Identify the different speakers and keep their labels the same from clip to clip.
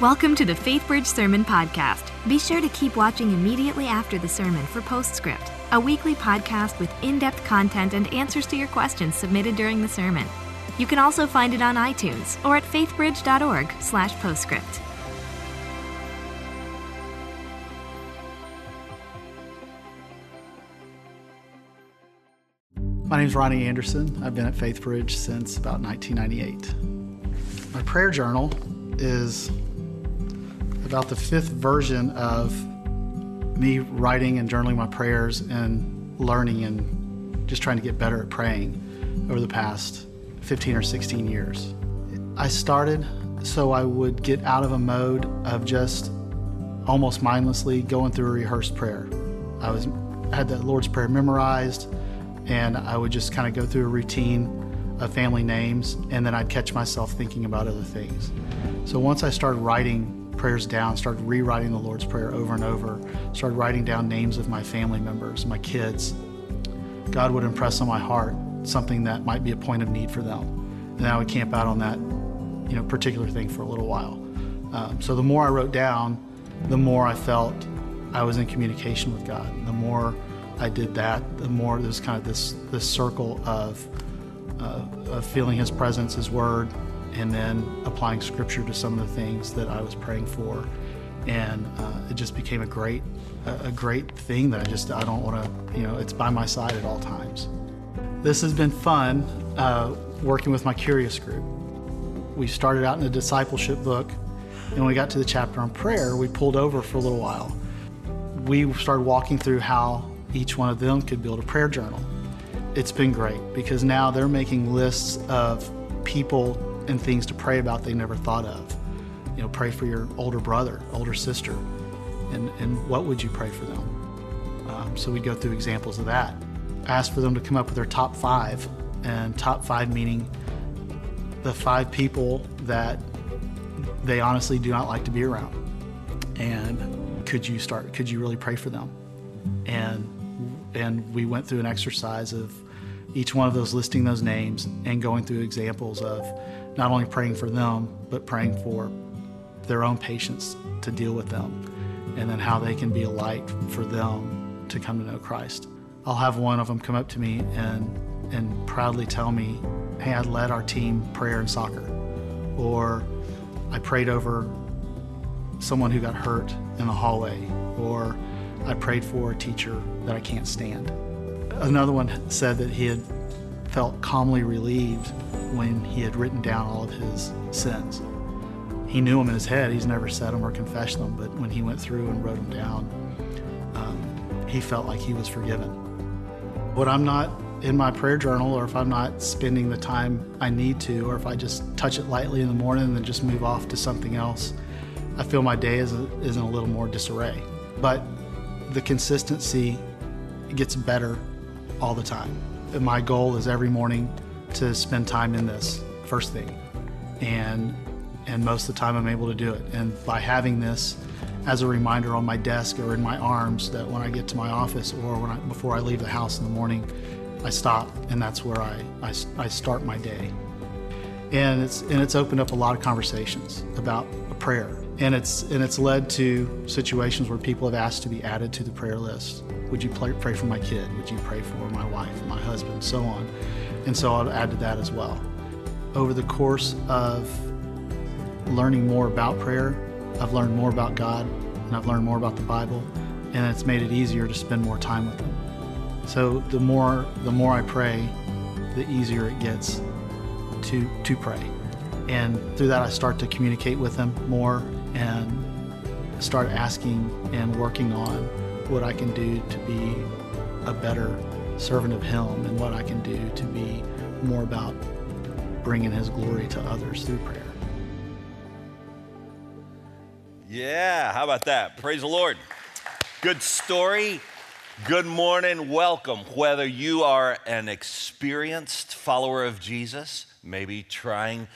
Speaker 1: Welcome to the FaithBridge Sermon Podcast. Be sure to keep watching immediately after the sermon for Postscript, a weekly podcast with in depth content and answers to your questions submitted during the sermon. You can also find it on iTunes or at faithbridge.org/slash postscript.
Speaker 2: My name is Ronnie Anderson. I've been at FaithBridge since about 1998. My prayer journal is about the fifth version of me writing and journaling my prayers and learning and just trying to get better at praying over the past 15 or 16 years. I started so I would get out of a mode of just almost mindlessly going through a rehearsed prayer. I was had the Lord's Prayer memorized and I would just kind of go through a routine of family names, and then I'd catch myself thinking about other things. So once I started writing prayers down, started rewriting the Lord's Prayer over and over, started writing down names of my family members, my kids, God would impress on my heart something that might be a point of need for them. And I would camp out on that, you know, particular thing for a little while. Um, so the more I wrote down, the more I felt I was in communication with God. The more I did that, the more there's kind of this this circle of, uh, of feeling His presence, His Word, and then applying Scripture to some of the things that I was praying for, and uh, it just became a great a, great thing that I just I don't want to you know it's by my side at all times. This has been fun uh, working with my Curious group. We started out in a discipleship book, and when we got to the chapter on prayer, we pulled over for a little while. We started walking through how each one of them could build a prayer journal. It's been great because now they're making lists of people and things to pray about they never thought of. You know, pray for your older brother, older sister, and, and what would you pray for them? Um, so we'd go through examples of that. Ask for them to come up with their top five, and top five meaning the five people that they honestly do not like to be around. And could you start, could you really pray for them? And and we went through an exercise of each one of those listing those names and going through examples of not only praying for them but praying for their own patience to deal with them and then how they can be a light for them to come to know Christ. I'll have one of them come up to me and and proudly tell me, "Hey, I led our team prayer in soccer." Or I prayed over someone who got hurt in the hallway or I prayed for a teacher that I can't stand. Another one said that he had felt calmly relieved when he had written down all of his sins. He knew them in his head, he's never said them or confessed them, but when he went through and wrote them down, um, he felt like he was forgiven. When I'm not in my prayer journal, or if I'm not spending the time I need to, or if I just touch it lightly in the morning and then just move off to something else, I feel my day is, is in a little more disarray. But the consistency gets better all the time. My goal is every morning to spend time in this first thing. And and most of the time I'm able to do it. And by having this as a reminder on my desk or in my arms that when I get to my office or when I, before I leave the house in the morning, I stop and that's where I, I, I start my day. And it's and it's opened up a lot of conversations about prayer and it's and it's led to situations where people have asked to be added to the prayer list. Would you pray, pray for my kid? Would you pray for my wife, my husband, so on? And so I'll add to that as well. Over the course of learning more about prayer, I've learned more about God and I've learned more about the Bible, and it's made it easier to spend more time with them. So the more the more I pray, the easier it gets to to pray. And through that I start to communicate with them more and start asking and working on what I can do to be a better servant of Him and what I can do to be more about bringing His glory to others through prayer.
Speaker 3: Yeah, how about that? Praise the Lord. Good story. Good morning. Welcome. Whether you are an experienced follower of Jesus, maybe trying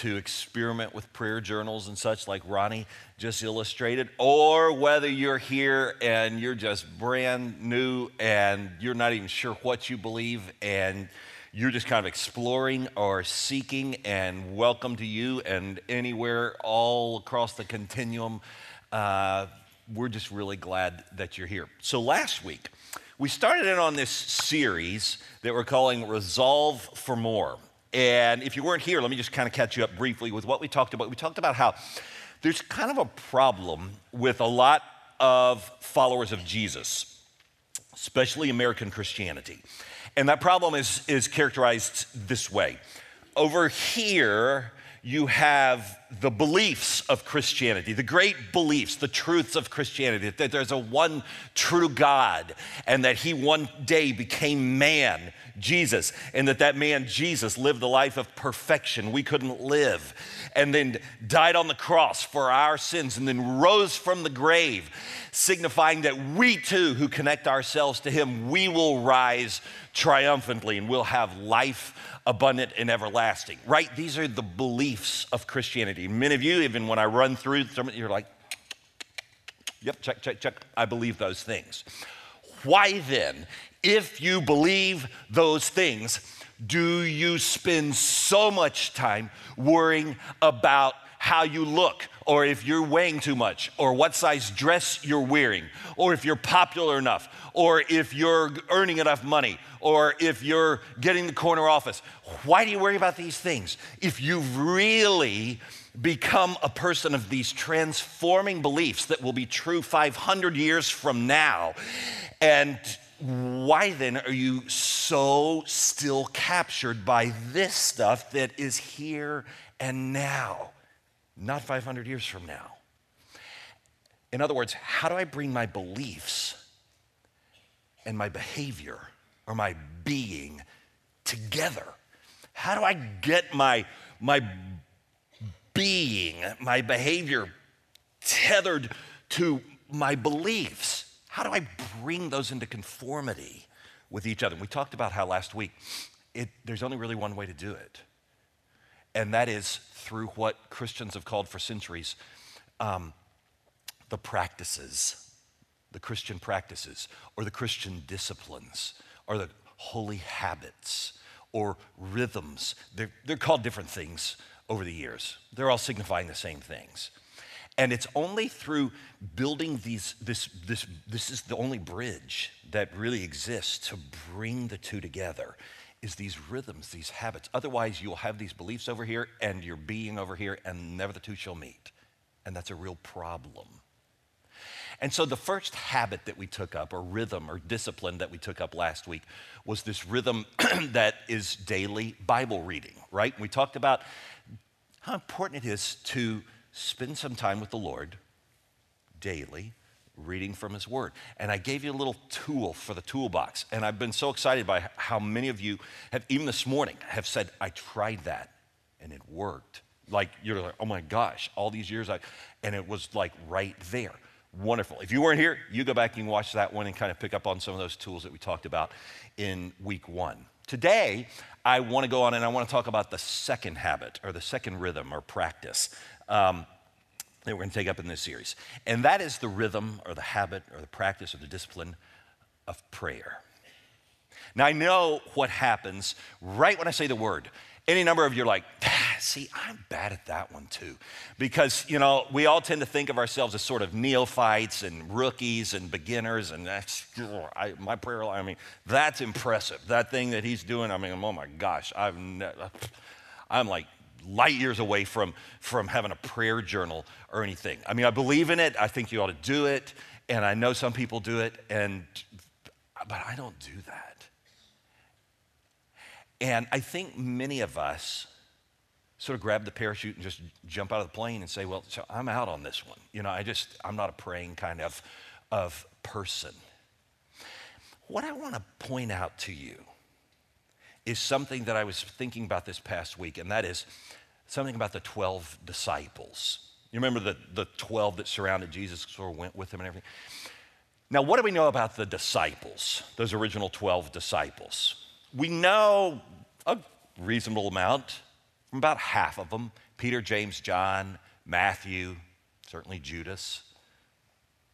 Speaker 3: to experiment with prayer journals and such, like Ronnie just illustrated, or whether you're here and you're just brand new and you're not even sure what you believe and you're just kind of exploring or seeking, and welcome to you and anywhere all across the continuum. Uh, we're just really glad that you're here. So, last week, we started in on this series that we're calling Resolve for More. And if you weren't here, let me just kind of catch you up briefly with what we talked about. We talked about how there's kind of a problem with a lot of followers of Jesus, especially American Christianity. And that problem is, is characterized this way. Over here, you have the beliefs of Christianity, the great beliefs, the truths of Christianity, that there's a one true God and that he one day became man, Jesus, and that that man, Jesus, lived the life of perfection we couldn't live, and then died on the cross for our sins, and then rose from the grave, signifying that we too, who connect ourselves to him, we will rise triumphantly and we'll have life abundant and everlasting, right? These are the beliefs of Christianity. Many of you, even when I run through some, you're like, yep, check, check, check. I believe those things. Why then, if you believe those things, do you spend so much time worrying about how you look, or if you're weighing too much, or what size dress you're wearing, or if you're popular enough, or if you're earning enough money, or if you're getting the corner office. Why do you worry about these things? If you've really become a person of these transforming beliefs that will be true 500 years from now, and why then are you so still captured by this stuff that is here and now, not 500 years from now? In other words, how do I bring my beliefs and my behavior or my being together? How do I get my, my being, my behavior tethered to my beliefs? How do I bring those into conformity with each other? We talked about how last week it, there's only really one way to do it, and that is through what Christians have called for centuries um, the practices, the Christian practices, or the Christian disciplines, or the holy habits, or rhythms. They're, they're called different things over the years, they're all signifying the same things. And it's only through building these, this, this, this is the only bridge that really exists to bring the two together is these rhythms, these habits. Otherwise, you'll have these beliefs over here and your being over here, and never the two shall meet. And that's a real problem. And so, the first habit that we took up, or rhythm or discipline that we took up last week, was this rhythm that is daily Bible reading, right? We talked about how important it is to spend some time with the Lord daily, reading from His Word. And I gave you a little tool for the toolbox. And I've been so excited by how many of you have, even this morning, have said, I tried that and it worked. Like, you're like, oh my gosh, all these years, I, and it was like right there. Wonderful. If you weren't here, you go back and watch that one and kind of pick up on some of those tools that we talked about in week one. Today, I want to go on and I want to talk about the second habit or the second rhythm or practice um, that we're going to take up in this series. And that is the rhythm or the habit or the practice or the discipline of prayer. Now, I know what happens right when I say the word. Any number of you are like, ah, see, I'm bad at that one too. Because, you know, we all tend to think of ourselves as sort of neophytes and rookies and beginners. And that's, I, my prayer life, I mean, that's impressive. That thing that he's doing, I mean, oh my gosh, I've never, I'm like light years away from, from having a prayer journal or anything. I mean, I believe in it. I think you ought to do it. And I know some people do it. And, but I don't do that. And I think many of us sort of grab the parachute and just jump out of the plane and say, well, so I'm out on this one. You know, I just, I'm not a praying kind of, of person. What I want to point out to you is something that I was thinking about this past week, and that is something about the 12 disciples. You remember the, the 12 that surrounded Jesus, sort of went with him and everything? Now, what do we know about the disciples, those original 12 disciples? We know a reasonable amount from about half of them Peter, James, John, Matthew, certainly Judas,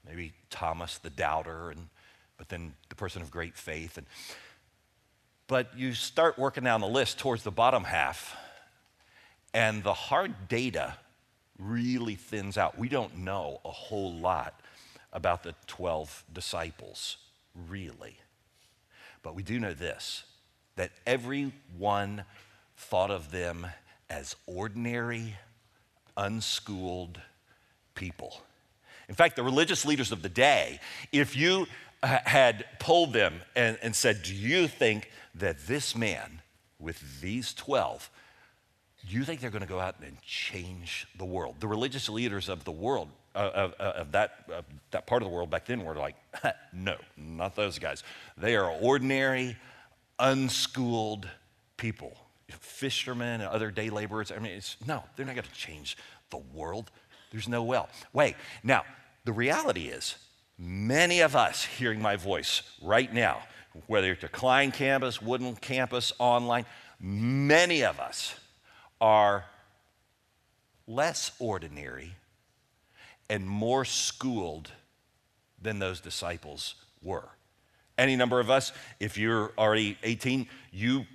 Speaker 3: maybe Thomas the doubter, and, but then the person of great faith. And But you start working down the list towards the bottom half, and the hard data really thins out. We don't know a whole lot about the 12 disciples, really. But we do know this that everyone thought of them as ordinary, unschooled people. In fact, the religious leaders of the day, if you had polled them and, and said, Do you think that this man with these 12 do you think they're going to go out and change the world? The religious leaders of the world, uh, of, uh, of, that, uh, that part of the world back then were like, no, not those guys. They are ordinary, unschooled people, fishermen and other day laborers. I mean, it's, no, they're not going to change the world. There's no well. Wait, now, the reality is, many of us hearing my voice right now, whether it's a Klein campus, Wooden campus, online, many of us are less ordinary and more schooled than those disciples were. Any number of us, if you're already 18, you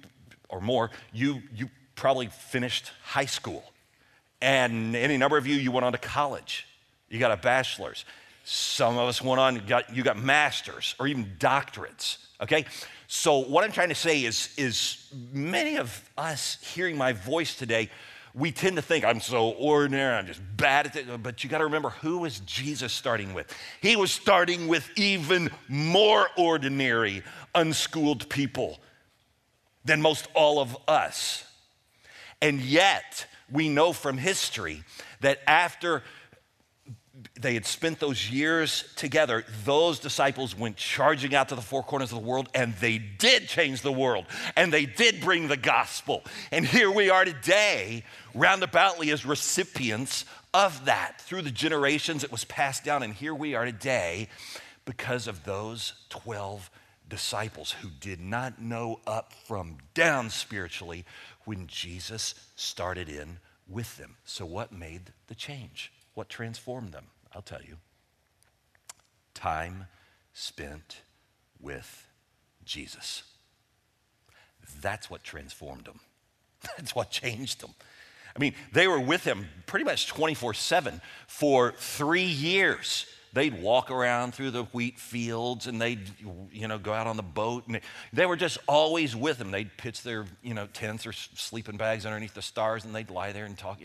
Speaker 3: or more, you, you probably finished high school. And any number of you, you went on to college. You got a bachelor's. Some of us went on, got, you got masters or even doctorates, okay? So, what I'm trying to say is, is many of us hearing my voice today, we tend to think I'm so ordinary, I'm just bad at it. But you got to remember who was Jesus starting with? He was starting with even more ordinary, unschooled people than most all of us. And yet, we know from history that after they had spent those years together, those disciples went charging out to the four corners of the world and they did change the world and they did bring the gospel. And here we are today, roundaboutly as recipients of that. Through the generations, it was passed down, and here we are today because of those 12 disciples who did not know up from down spiritually when Jesus started in with them. So, what made the change? What transformed them? I'll tell you. Time spent with Jesus. That's what transformed them. That's what changed them. I mean, they were with him pretty much 24 7 for three years they'd walk around through the wheat fields and they'd, you know, go out on the boat. And they were just always with him. They'd pitch their, you know, tents or sleeping bags underneath the stars and they'd lie there and talk.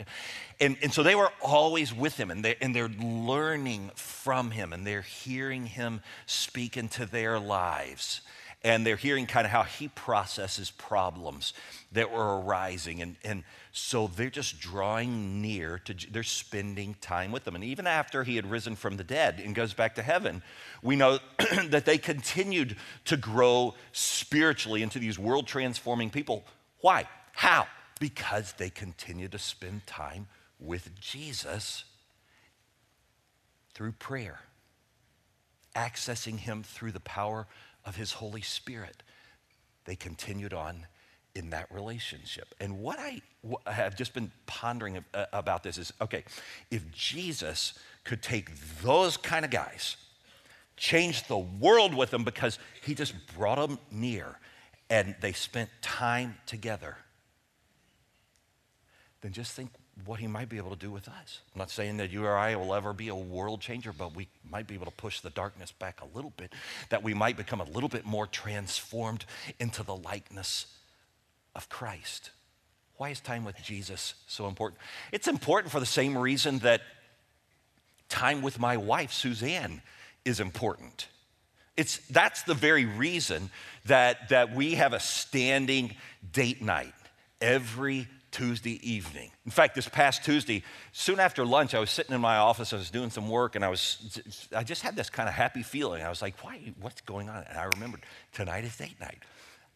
Speaker 3: And, and so they were always with him and, they, and they're learning from him and they're hearing him speak into their lives and they're hearing kind of how he processes problems that were arising. And, and so they're just drawing near to, they're spending time with them. And even after he had risen from the dead and goes back to heaven, we know that they continued to grow spiritually into these world transforming people. Why? How? Because they continued to spend time with Jesus through prayer, accessing him through the power of his Holy Spirit. They continued on in that relationship. And what I have just been pondering uh, about this is okay, if Jesus could take those kind of guys, change the world with them because he just brought them near and they spent time together, then just think what he might be able to do with us. I'm not saying that you or I will ever be a world changer, but we might be able to push the darkness back a little bit, that we might become a little bit more transformed into the likeness of Christ. Why is time with Jesus so important? It's important for the same reason that time with my wife, Suzanne, is important. It's, that's the very reason that, that we have a standing date night every Tuesday evening. In fact, this past Tuesday, soon after lunch, I was sitting in my office, I was doing some work, and I was I just had this kind of happy feeling. I was like, why, what's going on? And I remembered tonight is date night.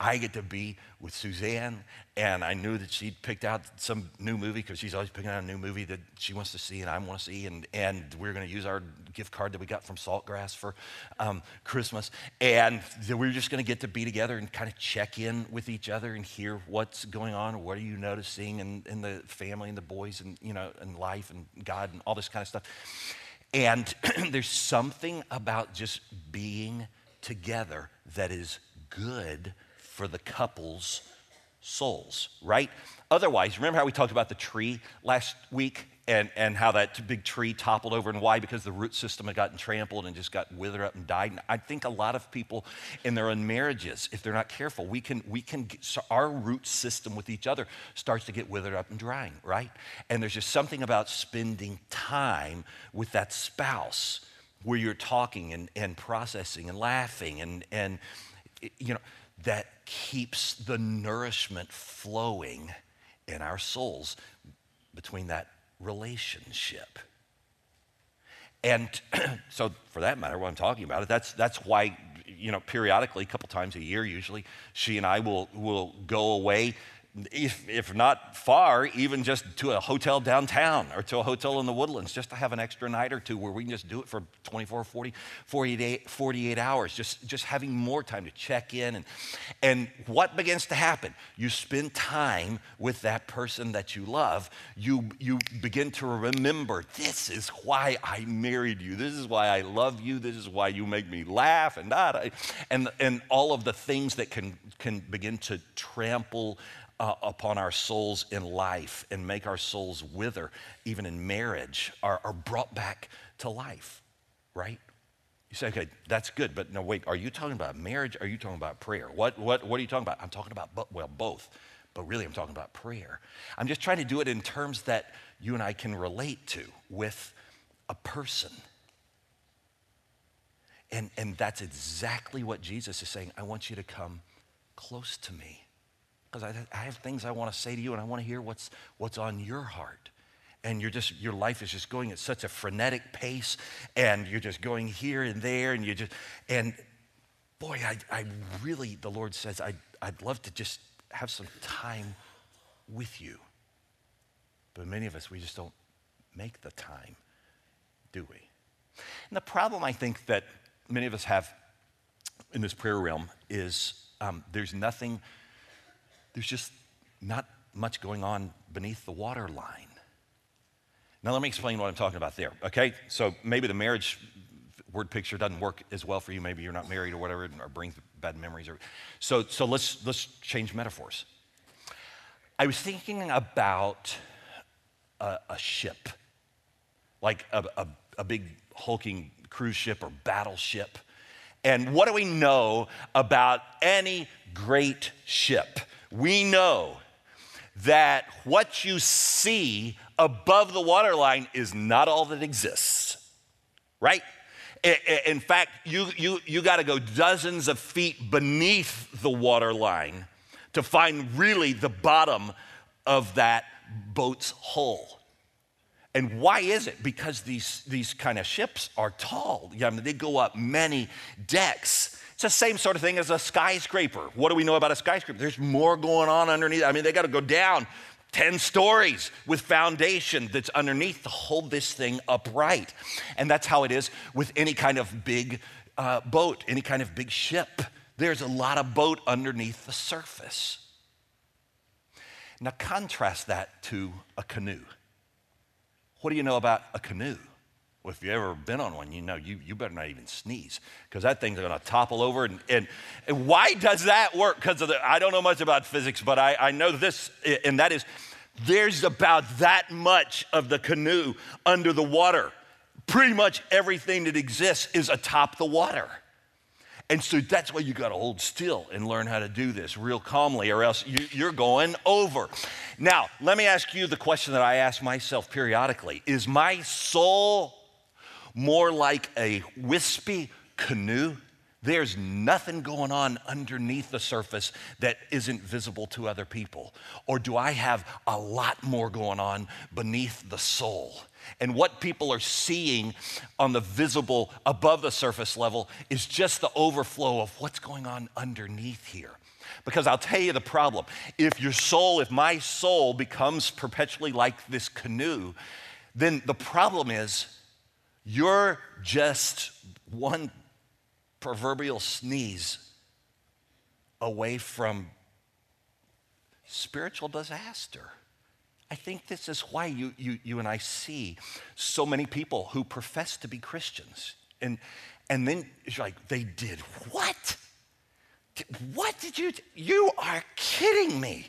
Speaker 3: I get to be with Suzanne, and I knew that she'd picked out some new movie because she's always picking out a new movie that she wants to see and I want to see, and, and we're going to use our gift card that we got from Saltgrass for um, Christmas, and we we're just going to get to be together and kind of check in with each other and hear what's going on, what are you noticing in, in the family and the boys and you know and life and God and all this kind of stuff, and there's something about just being together that is good for the couple's souls, right? Otherwise, remember how we talked about the tree last week and, and how that big tree toppled over and why? Because the root system had gotten trampled and just got withered up and died. And I think a lot of people in their own marriages, if they're not careful, we can, we can get, so our root system with each other starts to get withered up and drying, right? And there's just something about spending time with that spouse where you're talking and, and processing and laughing and, and you know, that keeps the nourishment flowing in our souls between that relationship. And so, for that matter, what I'm talking about, it, that's, that's why, you know, periodically, a couple times a year usually, she and I will, will go away if, if not far, even just to a hotel downtown or to a hotel in the woodlands, just to have an extra night or two where we can just do it for 24, 40, 48, 48 hours, just, just having more time to check in. And, and what begins to happen? You spend time with that person that you love, you, you begin to remember this is why I married you, this is why I love you, this is why you make me laugh, and, and, and all of the things that can, can begin to trample uh, upon our souls in life and make our souls wither, even in marriage, are, are brought back to life, right? You say, okay, that's good, but no, wait, are you talking about marriage? Are you talking about prayer? What, what, what are you talking about? I'm talking about, well, both, but really I'm talking about prayer. I'm just trying to do it in terms that you and I can relate to with a person. And, and that's exactly what Jesus is saying. I want you to come close to me because I, I have things I want to say to you and I want to hear what's, what's on your heart. And you're just, your life is just going at such a frenetic pace and you're just going here and there and you just, and boy, I, I really, the Lord says, I'd, I'd love to just have some time with you. But many of us, we just don't make the time, do we? And the problem I think that many of us have in this prayer realm is um, there's nothing there's just not much going on beneath the water line. Now, let me explain what I'm talking about there, okay? So maybe the marriage word picture doesn't work as well for you. Maybe you're not married or whatever, or brings bad memories. Or, so, so let's, let's change metaphors. I was thinking about a, a ship, like a, a, a big hulking cruise ship or battleship. And what do we know about any great ship? We know that what you see above the waterline is not all that exists, right? In fact, you, you, you got to go dozens of feet beneath the waterline to find really the bottom of that boat's hull. And why is it? Because these, these kind of ships are tall. I mean, they go up many decks. It's the same sort of thing as a skyscraper. What do we know about a skyscraper? There's more going on underneath. I mean, they got to go down 10 stories with foundation that's underneath to hold this thing upright. And that's how it is with any kind of big uh, boat, any kind of big ship. There's a lot of boat underneath the surface. Now, contrast that to a canoe. What do you know about a canoe? Well, if you've ever been on one, you know you, you better not even sneeze because that thing's going to topple over. And, and, and, why does that work? Because I don't know much about physics, but I, I know this, and that is there's about that much of the canoe under the water. Pretty much everything that exists is atop the water. And so that's why you got to hold still and learn how to do this real calmly, or else you, are going over. Now, let me ask you the question that I ask myself periodically Is my soul more like a wispy canoe. There's nothing going on underneath the surface that isn't visible to other people? Or do I have a lot more going on beneath the soul? And what people are seeing on the visible above the surface level is just the overflow of what's going on underneath here. Because I'll tell you the problem. If your soul, if my soul becomes perpetually like this canoe, then the problem is you're just one proverbial sneeze away from spiritual disaster. I think this is why you, you, you and I see so many people who profess to be Christians. And, and then it's like, they did what? What did you, you are kidding me.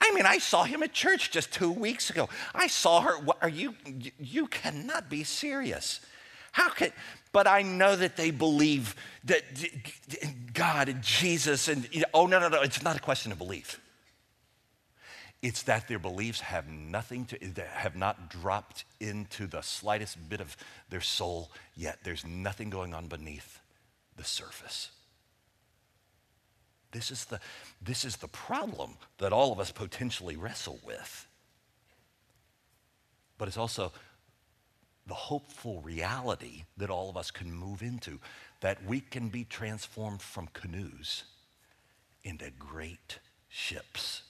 Speaker 3: I mean, I saw him at church just two weeks ago. I saw her. Are you, you cannot be serious. How could, but I know that they believe that God and Jesus and, oh, no, no, no, it's not a question of belief. It's that their beliefs have nothing to, have not dropped into the slightest bit of their soul yet. There's nothing going on beneath the surface. This is the, this is the problem that all of us potentially wrestle with. But it's also the hopeful reality that all of us can move into that we can be transformed from canoes into great ships.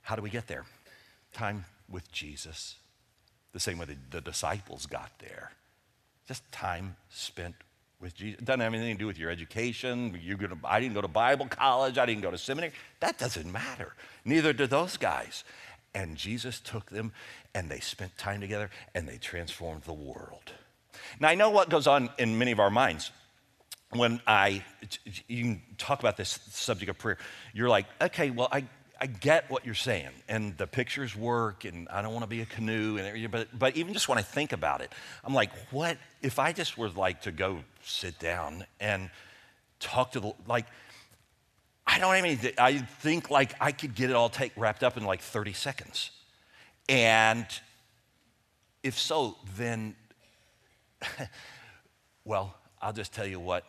Speaker 3: How do we get there? Time with Jesus, the same way the, the disciples got there. Just time spent with Jesus. It doesn't have anything to do with your education. You're gonna, I didn't go to Bible college. I didn't go to seminary. That doesn't matter. Neither do those guys. And Jesus took them and they spent time together and they transformed the world. Now, I know what goes on in many of our minds when I, you talk about this subject of prayer. You're like, okay, well, I, I get what you're saying, and the pictures work, and I don't want to be a canoe, and but, but even just when I think about it, I'm like, what if I just were like to go sit down and talk to the, like, I don't have even, I think like I could get it all take, wrapped up in like 30 seconds. And if so, then, well, I'll just tell you what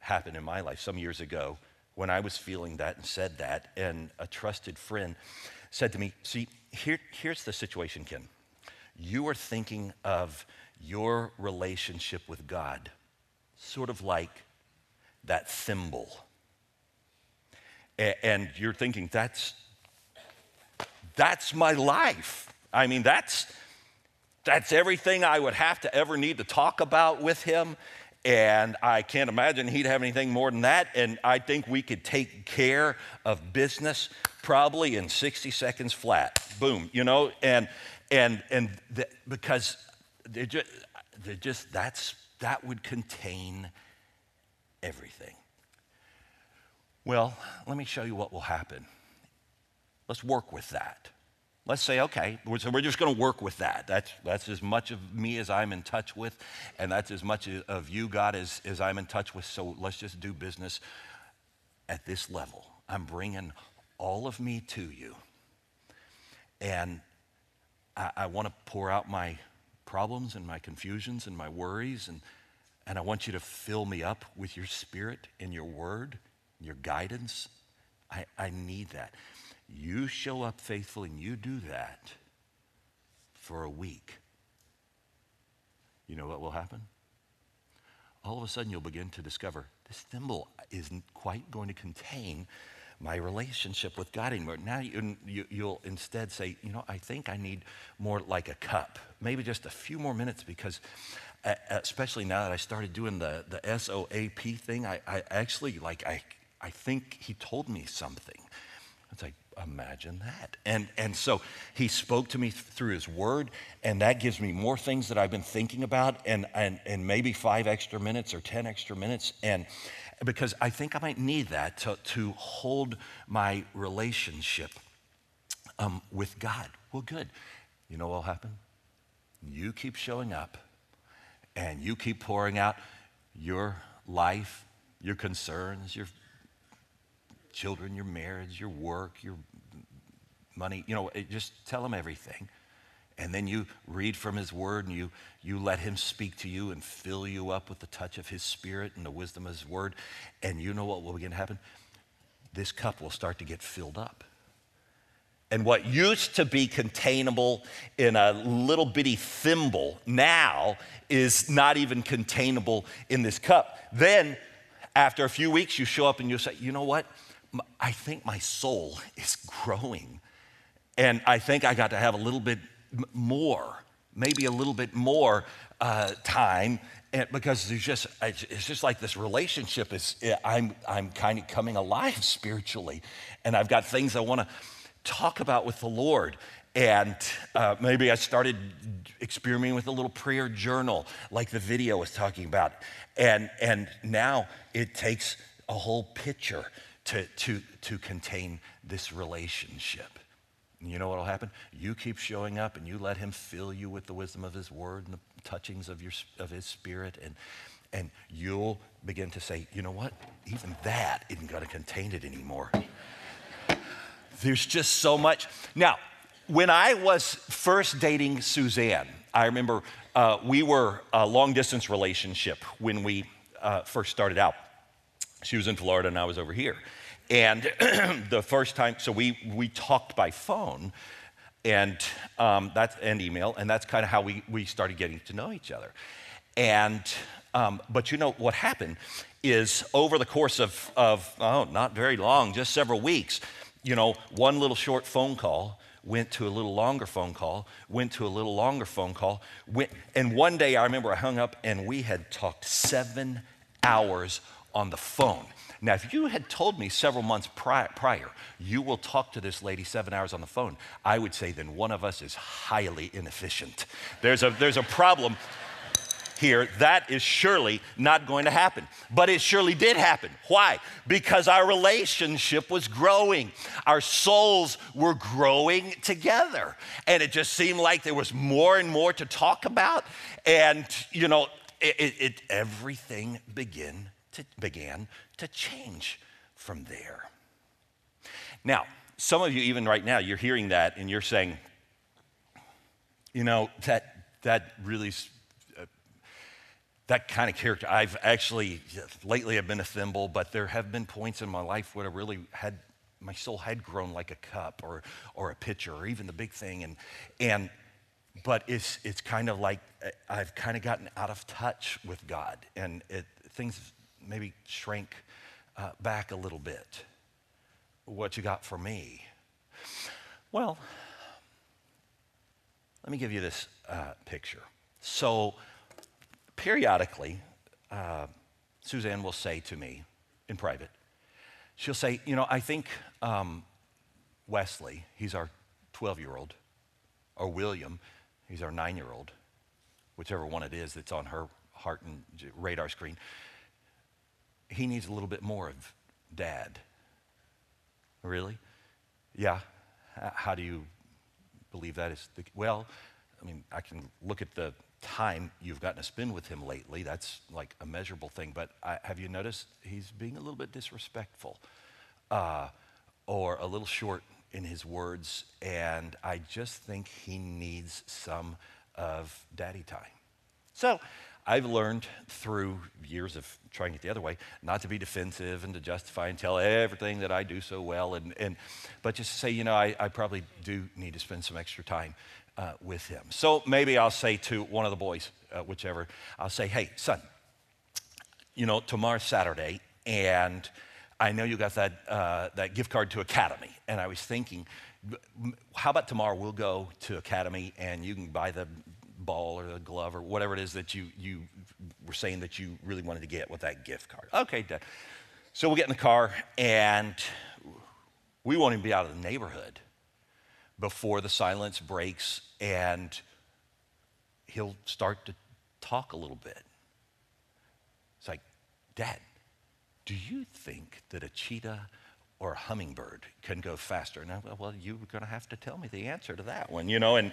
Speaker 3: happened in my life some years ago when I was feeling that and said that, and a trusted friend said to me, See, here, here's the situation, Ken. You are thinking of your relationship with God sort of like that thimble. And you're thinking, that's, that's my life. I mean, that's, that's everything I would have to ever need to talk about with him. And I can't imagine he'd have anything more than that. And I think we could take care of business probably in 60 seconds flat. Boom, you know? And, and, and because they're just, they're just, that's, that would contain everything. Well, let me show you what will happen. Let's work with that. Let's say, okay, so we're just going to work with that. That's, that's as much of me as I'm in touch with, and that's as much of you, God, as, as I'm in touch with. So let's just do business at this level. I'm bringing all of me to you. And I, I want to pour out my problems and my confusions and my worries, and, and I want you to fill me up with your spirit and your word, and your guidance. I, I need that. You show up faithful and you do that for a week. You know what will happen? All of a sudden, you'll begin to discover this thimble isn't quite going to contain my relationship with God anymore. Now you, you, you'll instead say, you know, I think I need more like a cup, maybe just a few more minutes because especially now that I started doing the, the SOAP thing, I, I actually like, I, I think he told me something. It's like, imagine that. And, and so he spoke to me through his word, and that gives me more things that I've been thinking about, and, and, and maybe five extra minutes or 10 extra minutes. And because I think I might need that to, to hold my relationship um, with God. Well, good. You know what will happen? You keep showing up, and you keep pouring out your life, your concerns, your children, your marriage, your work, your money, you know, just tell him everything. And then you read from his word and you, you let him speak to you and fill you up with the touch of his spirit and the wisdom of his word. And you know what will begin to happen? This cup will start to get filled up. And what used to be containable in a little bitty thimble now is not even containable in this cup. Then, after a few weeks, you show up and you say, you know what? I think my soul is growing. And I think I got to have a little bit more, maybe a little bit more uh, time and because there's just it's just like this relationship is i'm i'm kind of coming alive spiritually and i've got things i want to talk about with the lord and uh, maybe i started experimenting with a little prayer journal like the video was talking about and and now it takes a whole picture to, to, to contain this relationship. You know what will happen? You keep showing up and you let him fill you with the wisdom of his word and the touchings of, your, of his spirit. And, and you'll begin to say, you know what? Even that isn't going to contain it anymore. There's just so much. Now, when I was first dating Suzanne, I remember uh, we were a long distance relationship when we uh, first started out. She was in Florida and I was over here. And the first time, so we, we talked by phone and um, that's and email, and that's kind of how we, we started getting to know each other. And um, but you know what happened is over the course of, of oh not very long, just several weeks, you know, one little short phone call went to a little longer phone call, went to a little longer phone call, went, and one day I remember I hung up and we had talked seven hours on the phone. Now, if you had told me several months prior, prior, you will talk to this lady seven hours on the phone, I would say then one of us is highly inefficient. There's a, there's a problem here, that is surely not going to happen. But it surely did happen. Why? Because our relationship was growing, our souls were growing together. And it just seemed like there was more and more to talk about. And, you know, it, it, it everything began to, began to change from there. Now, some of you, even right now, you're hearing that and you're saying, you know, that, that really, uh, that kind of character, I've actually, lately I've been a thimble, but there have been points in my life where I really had, my soul had grown like a cup or, or a pitcher or even the big thing. And, and, but it's, it's kind of like uh, I've kind of gotten out of touch with God and it, things maybe shrank uh, back a little bit. What you got for me? Well, let me give you this uh, picture. So, periodically, uh, Suzanne will say to me in private, she'll say, You know, I think um, Wesley, he's our 12 year old, or William, he's our nine year old, whichever one it is that's on her heart and radar screen he needs a little bit more of dad. Really? Yeah. How do you believe that is the, well, I mean, I can look at the time you've gotten to spend with him lately. That's like a measurable thing. But I, have you noticed he's being a little bit disrespectful uh, or a little short in his words? And I just think he needs some of daddy time. So I've learned through years of trying it the other way not to be defensive and to justify and tell everything that I do so well, and, and, but just to say, you know, I, I probably do need to spend some extra time uh, with him. So maybe I'll say to one of the boys, uh, whichever, I'll say, hey, son, you know, tomorrow's Saturday, and I know you got that, uh, that gift card to Academy. And I was thinking, how about tomorrow we'll go to Academy and you can buy the ball or the glove or whatever it is that you, you were saying that you really wanted to get with that gift card. Okay, Dad. So we get in the car and we won't even be out of the neighborhood before the silence breaks and he'll start to talk a little bit. It's like, Dad, do you think that a cheetah or a hummingbird can go faster? And I, well, you're going to have to tell me the answer to that one, you know. And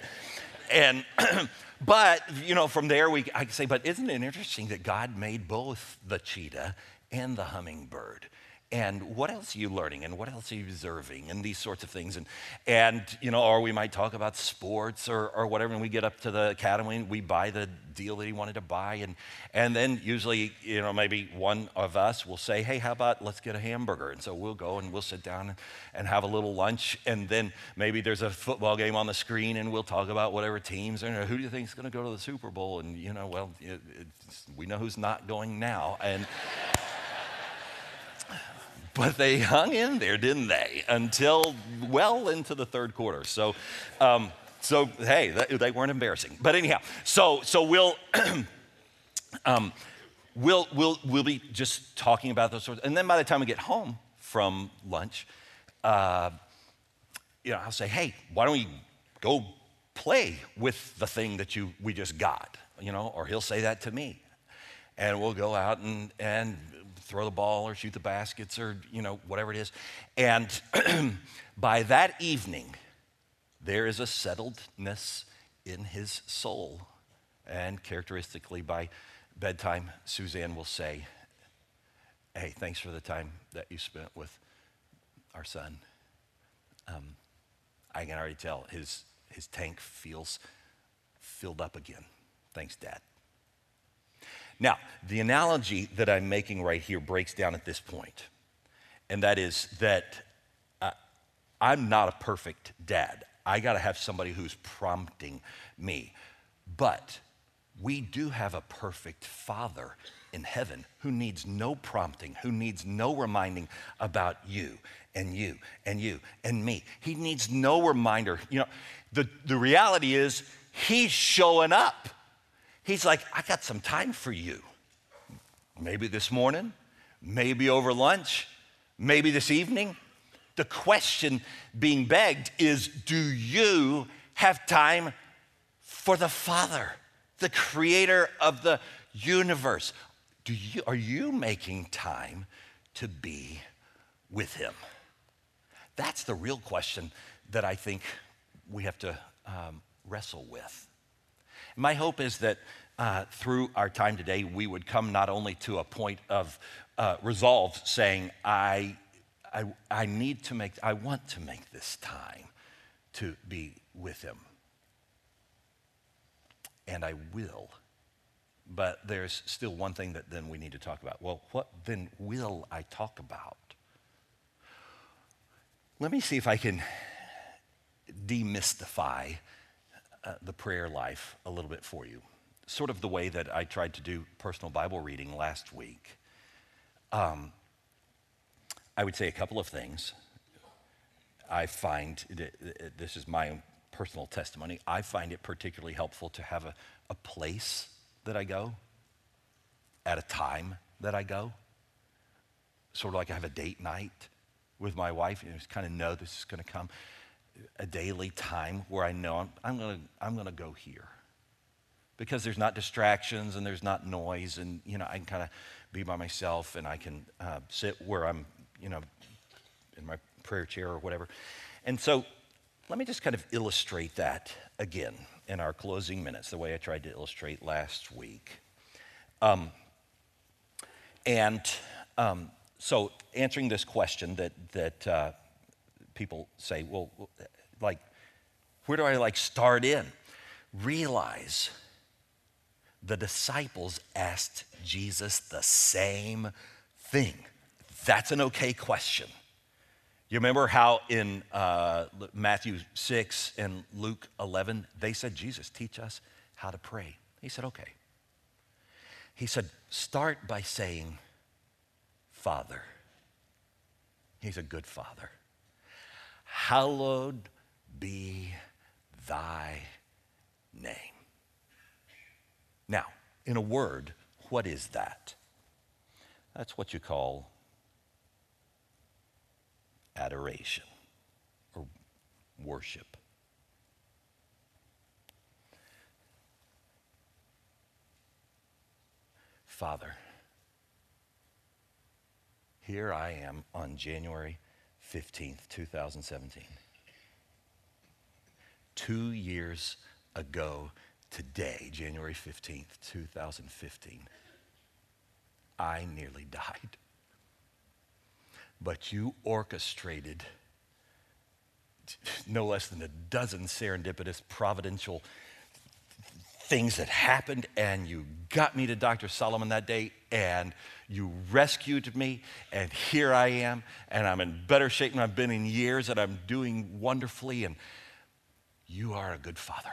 Speaker 3: and but you know, from there we I can say, but isn't it interesting that God made both the cheetah and the hummingbird? And what else are you learning and what else are you observing and these sorts of things and and you know or we might talk about sports or, or whatever and we get up to the academy and we buy the deal that he wanted to buy and and then usually you know maybe one of us will say hey how about let's get a hamburger? And so we'll go and we'll sit down and, and have a little lunch and then maybe there's a football game on the screen and we'll talk about whatever teams and who do you think is going to go to the super bowl? And you know well it, we know who's not going now and but they hung in there, didn't they? Until well into the third quarter. So, um, so hey, they weren't embarrassing. But anyhow, so so we'll. um, we'll, we'll, we'll be just talking about those sorts. And then by the time we get home from lunch, uh, you know, I'll say, hey, why don't we go play with the thing that you, we just got? You know, or he'll say that to me. And we'll go out and, and throw the ball or shoot the baskets or, you know, whatever it is. And by that evening, there is a settledness in his soul. And characteristically, by bedtime, Suzanne will say, Hey, thanks for the time that you spent with our son. Um, I can already tell his, his tank feels filled up again. Thanks, Dad. Now, the analogy that I'm making right here breaks down at this point, and that is that uh, I'm not a perfect dad. I got to have somebody who's prompting me. But we do have a perfect father in heaven who needs no prompting, who needs no reminding about you and you and you and me. He needs no reminder. You know, the, the reality is, he's showing up. He's like, I got some time for you. Maybe this morning, maybe over lunch, maybe this evening. The question being begged is do you have time for the Father, the creator of the universe? Do you, are you making time to be with Him? That's the real question that I think we have to um, wrestle with. My hope is that uh, through our time today, we would come not only to a point of uh, resolve saying, I, I, I need to make, I want to make this time to be with Him. And I will. But there's still one thing that then we need to talk about. Well, what then will I talk about? Let me see if I can demystify uh, the prayer life a little bit for you. Sort of the way that I tried to do personal Bible reading last week. Um, I would say a couple of things. I find, this is my own personal testimony, I find it particularly helpful to have a, a place that I go, at a time that I go. Sort of like I have a date night with my wife, and just kind of know this is going to come a daily time where I know I'm, I'm going to I'm to go here because there's not distractions and there's not noise and you know I can kind of be by myself and I can uh, sit where I'm you know in my prayer chair or whatever. And so let me just kind of illustrate that again in our closing minutes, the way I tried to illustrate last week. Um, and um, so answering this question that that uh, people say, well, like, where do I like start in? Realize the disciples asked Jesus the same thing. That's an okay question. You remember how in uh, Matthew 6 and Luke 11, they said, Jesus, teach us how to pray. He said, okay. He said, start by saying, Father. He's a good father hallowed be thy name. Now, in a word, what is that? That's what you call adoration or worship. Father, here I am on January 15th, 2017. Two years ago today, January 15th, 2015, I nearly died. But you orchestrated no less than a dozen serendipitous, providential things that happened, and you got me to Dr. Solomon that day, and you rescued me, and here I am, and I'm in better shape than I've been in years, and I'm doing wonderfully, and you are a good father.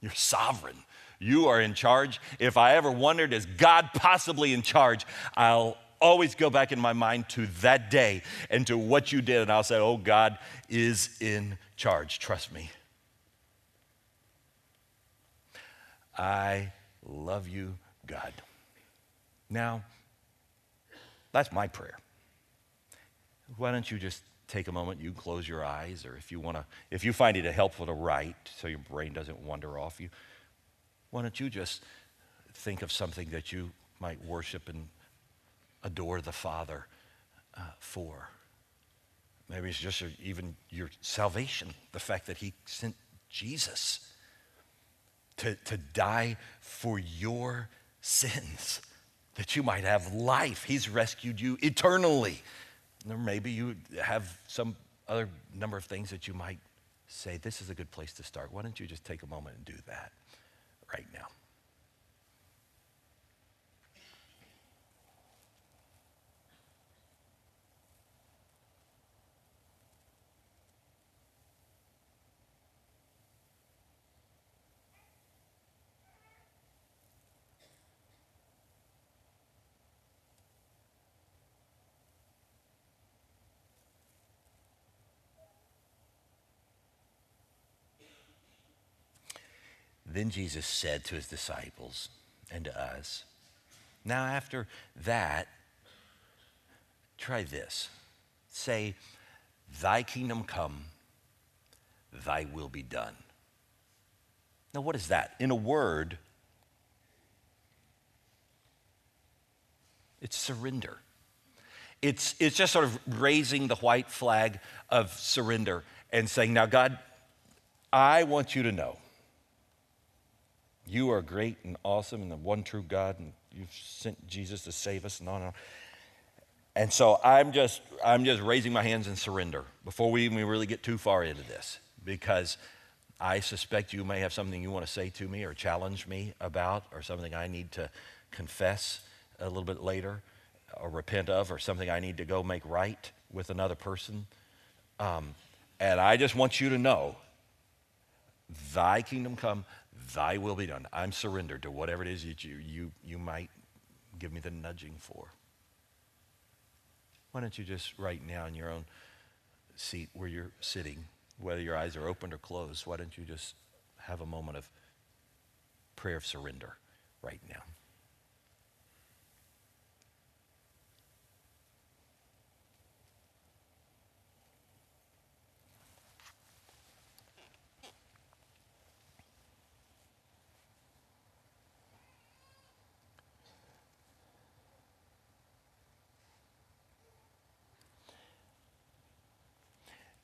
Speaker 3: You're sovereign. You are in charge. If I ever wondered, is God possibly in charge? I'll always go back in my mind to that day and to what you did, and I'll say, Oh, God is in charge. Trust me. I love you, God. Now, that's my prayer. Why don't you just take a moment, you close your eyes, or if you want to, if you find it helpful to write so your brain doesn't wander off you, why don't you just think of something that you might worship and adore the Father uh, for. Maybe it's just even your salvation, the fact that He sent Jesus to, to die for your sins, that you might have life. He's rescued you eternally. Or maybe you have some other number of things that you might say, This is a good place to start. Why don't you just take a moment and do that right now? Then Jesus said to his disciples and to us, Now, after that, try this. Say, Thy kingdom come, thy will be done. Now, what is that? In a word, it's surrender. It's, it's just sort of raising the white flag of surrender and saying, Now, God, I want you to know you are great and awesome and the one true God, and you've sent Jesus to save us, and on and on. And so I'm just, I'm just raising my hands in surrender before we even really get too far into this, because I suspect you may have something you want to say to me or challenge me about, or something I need to confess a little bit later, or repent of, or something I need to go make right with another person. Um, and I just want you to know, Thy kingdom come, Thy will be done. I'm surrendered to whatever it is that you, you, you might give me the nudging for. Why don't you just right now in your own seat where you're sitting, whether your eyes are open or closed, why don't you just have a moment of prayer of surrender right now?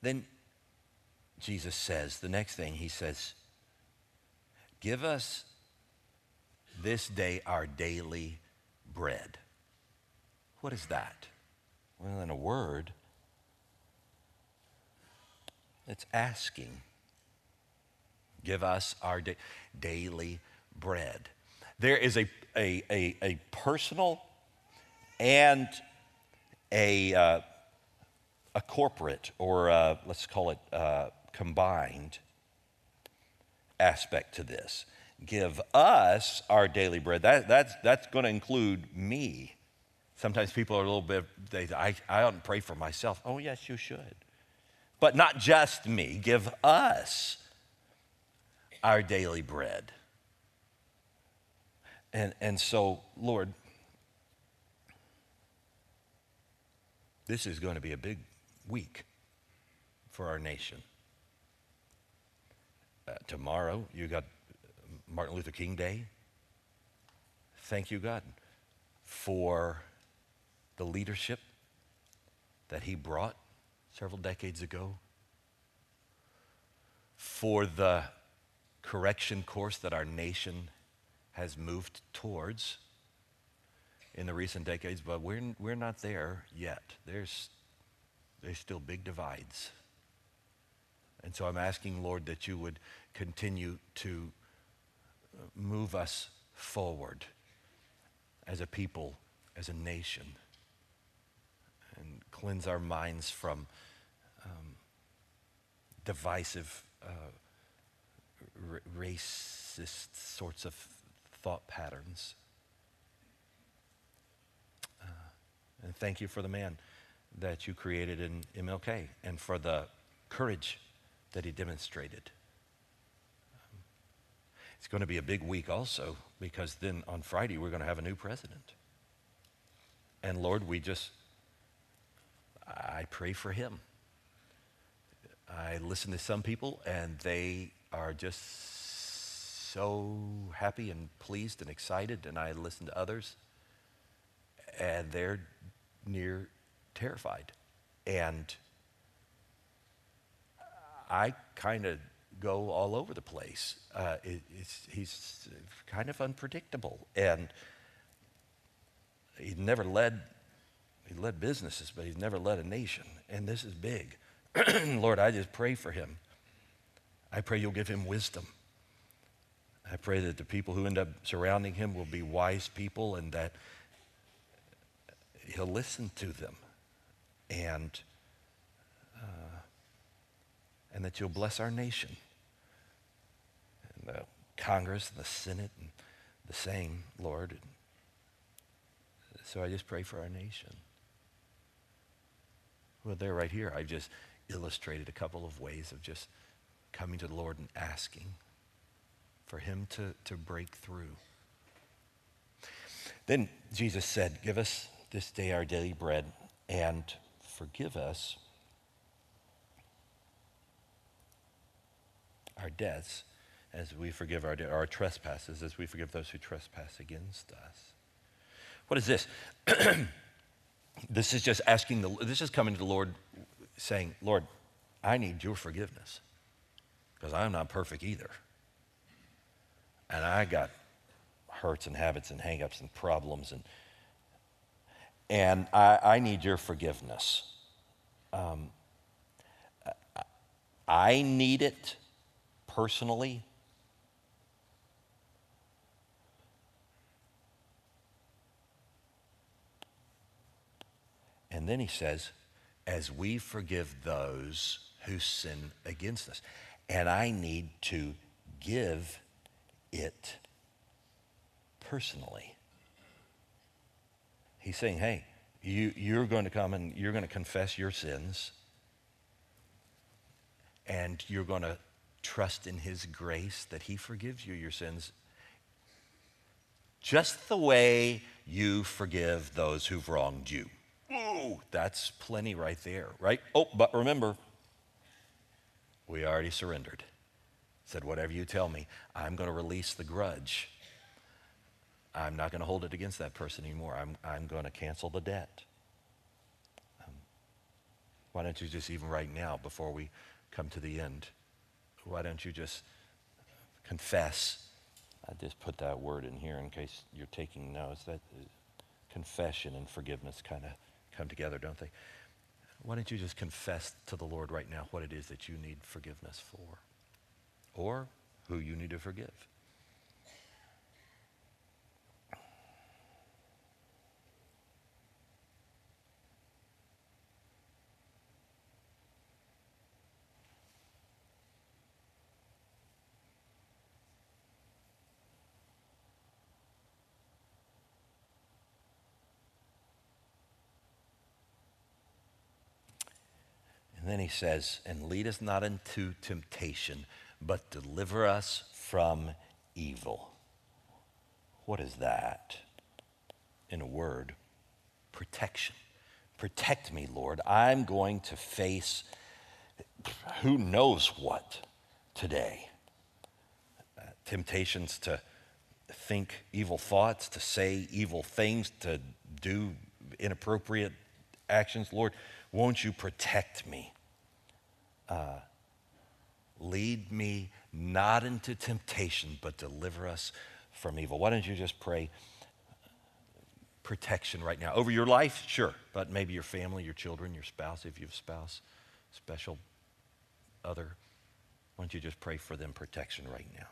Speaker 3: Then Jesus says, the next thing he says, Give us this day our daily bread. What is that? Well, in a word, it's asking. Give us our da- daily bread. There is a, a, a, a personal and a, uh, a corporate or a, let's call it a combined aspect to this. Give us our daily bread. That, that's, that's going to include me. Sometimes people are a little bit, they, I, I to pray for myself. Oh, yes, you should. But not just me. Give us our daily bread. And, and so, Lord, this is going to be a big week for our nation. Uh, tomorrow, you got Martin Luther King Day. Thank you, God, for the leadership that he brought several decades ago, for the correction course that our nation has moved towards in the recent decades, but we're, we're not there yet. There's there's still big divides. And so I'm asking, Lord, that you would continue to uh, move us forward as a people, as a nation, and cleanse our minds from um, divisive, uh, r- racist sorts of thought patterns. Uh, and thank you for the man that you created in MLK and for the courage that he demonstrated. It's going to be a big week also because then on Friday we're going to have a new president. And Lord, we just, I pray for him. I listen to some people and they are just so happy and pleased and excited, and I listen to others and they're near terrified. And I kind of go all over the place. Uh, it, he's kind of unpredictable, and he never led. He led businesses, but he's never led a nation, and this is big. Lord, I just pray for him. I pray you'll give him wisdom. I pray that the people who end up surrounding him will be wise people and that he'll listen to them and, uh, and that you'll bless our nation and the Congress and the Senate and the same, Lord. So I just pray for our nation. Well, there, right here, I've just illustrated a couple of ways of just coming to the Lord and asking for Him to, to break through. Then Jesus said, Give us this day our daily bread and forgive us our debts as we forgive our, our trespasses, as we forgive those who trespass against us. What is this? this is just asking the, this is coming to the Lord saying, Lord, I need your forgiveness because I'm not perfect either. And I got hurts and habits and hangups and problems and and I, I need your forgiveness. Um, I need it personally. And then he says, as we forgive those who sin against us. And I need to give it personally. He's saying, hey, you, you're going to come and you're going to confess your sins, and you're going to trust in His grace that He forgives you your sins just the way you forgive those who've wronged you. Ooh, that's plenty right there, right? Oh, but remember, we already surrendered. Said, whatever you tell me, I'm going to release the grudge. I'm not going to hold it against that person anymore. I'm, I'm going to cancel the debt. Um, why don't you just, even right now, before we come to the end, why don't you just confess? I just put that word in here in case you're taking notes. That uh, confession and forgiveness kind of come together, don't they? Why don't you just confess to the Lord right now what it is that you need forgiveness for? Or who you need to forgive? He says, And lead us not into temptation, but deliver us from evil. What is that? In a word, protection. Protect me, Lord. I'm going to face who knows what today. Uh, temptations to think evil thoughts, to say evil things, to do inappropriate actions. Lord, won't you protect me? Uh, lead me not into temptation, but deliver us from evil. Why don't you just pray protection right now over your life? Sure, but maybe your family, your children, your spouse, if you have a spouse, special other. Why don't you just pray for them protection right now?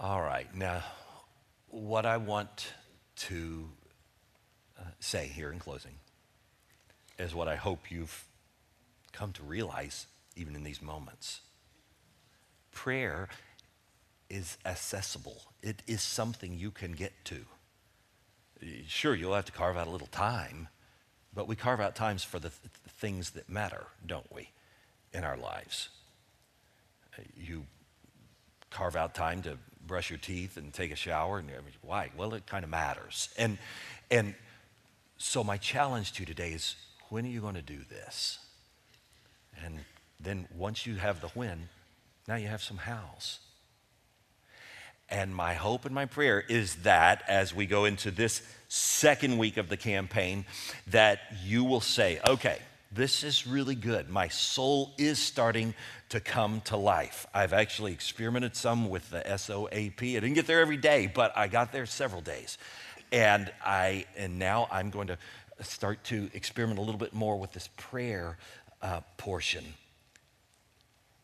Speaker 3: All right. Now, what I want to uh, say here in closing is what I hope you've come to realize even in these moments. Prayer is accessible, it is something you can get to. Sure, you'll have to carve out a little time, but we carve out times for the th- things that matter, don't we, in our lives? You carve out time to brush your teeth and take a shower. And why? Well, it kind of matters. And, and so my challenge to you today is when are you going to do this? And then once you have the when, now you have some hows. And my hope and my prayer is that as we go into this second week of the campaign, that you will say, okay, this is really good. My soul is starting to come to life. I've actually experimented some with the SOAP. I didn't get there every day, but I got there several days. And I and now I'm going to start to experiment a little bit more with this prayer uh, portion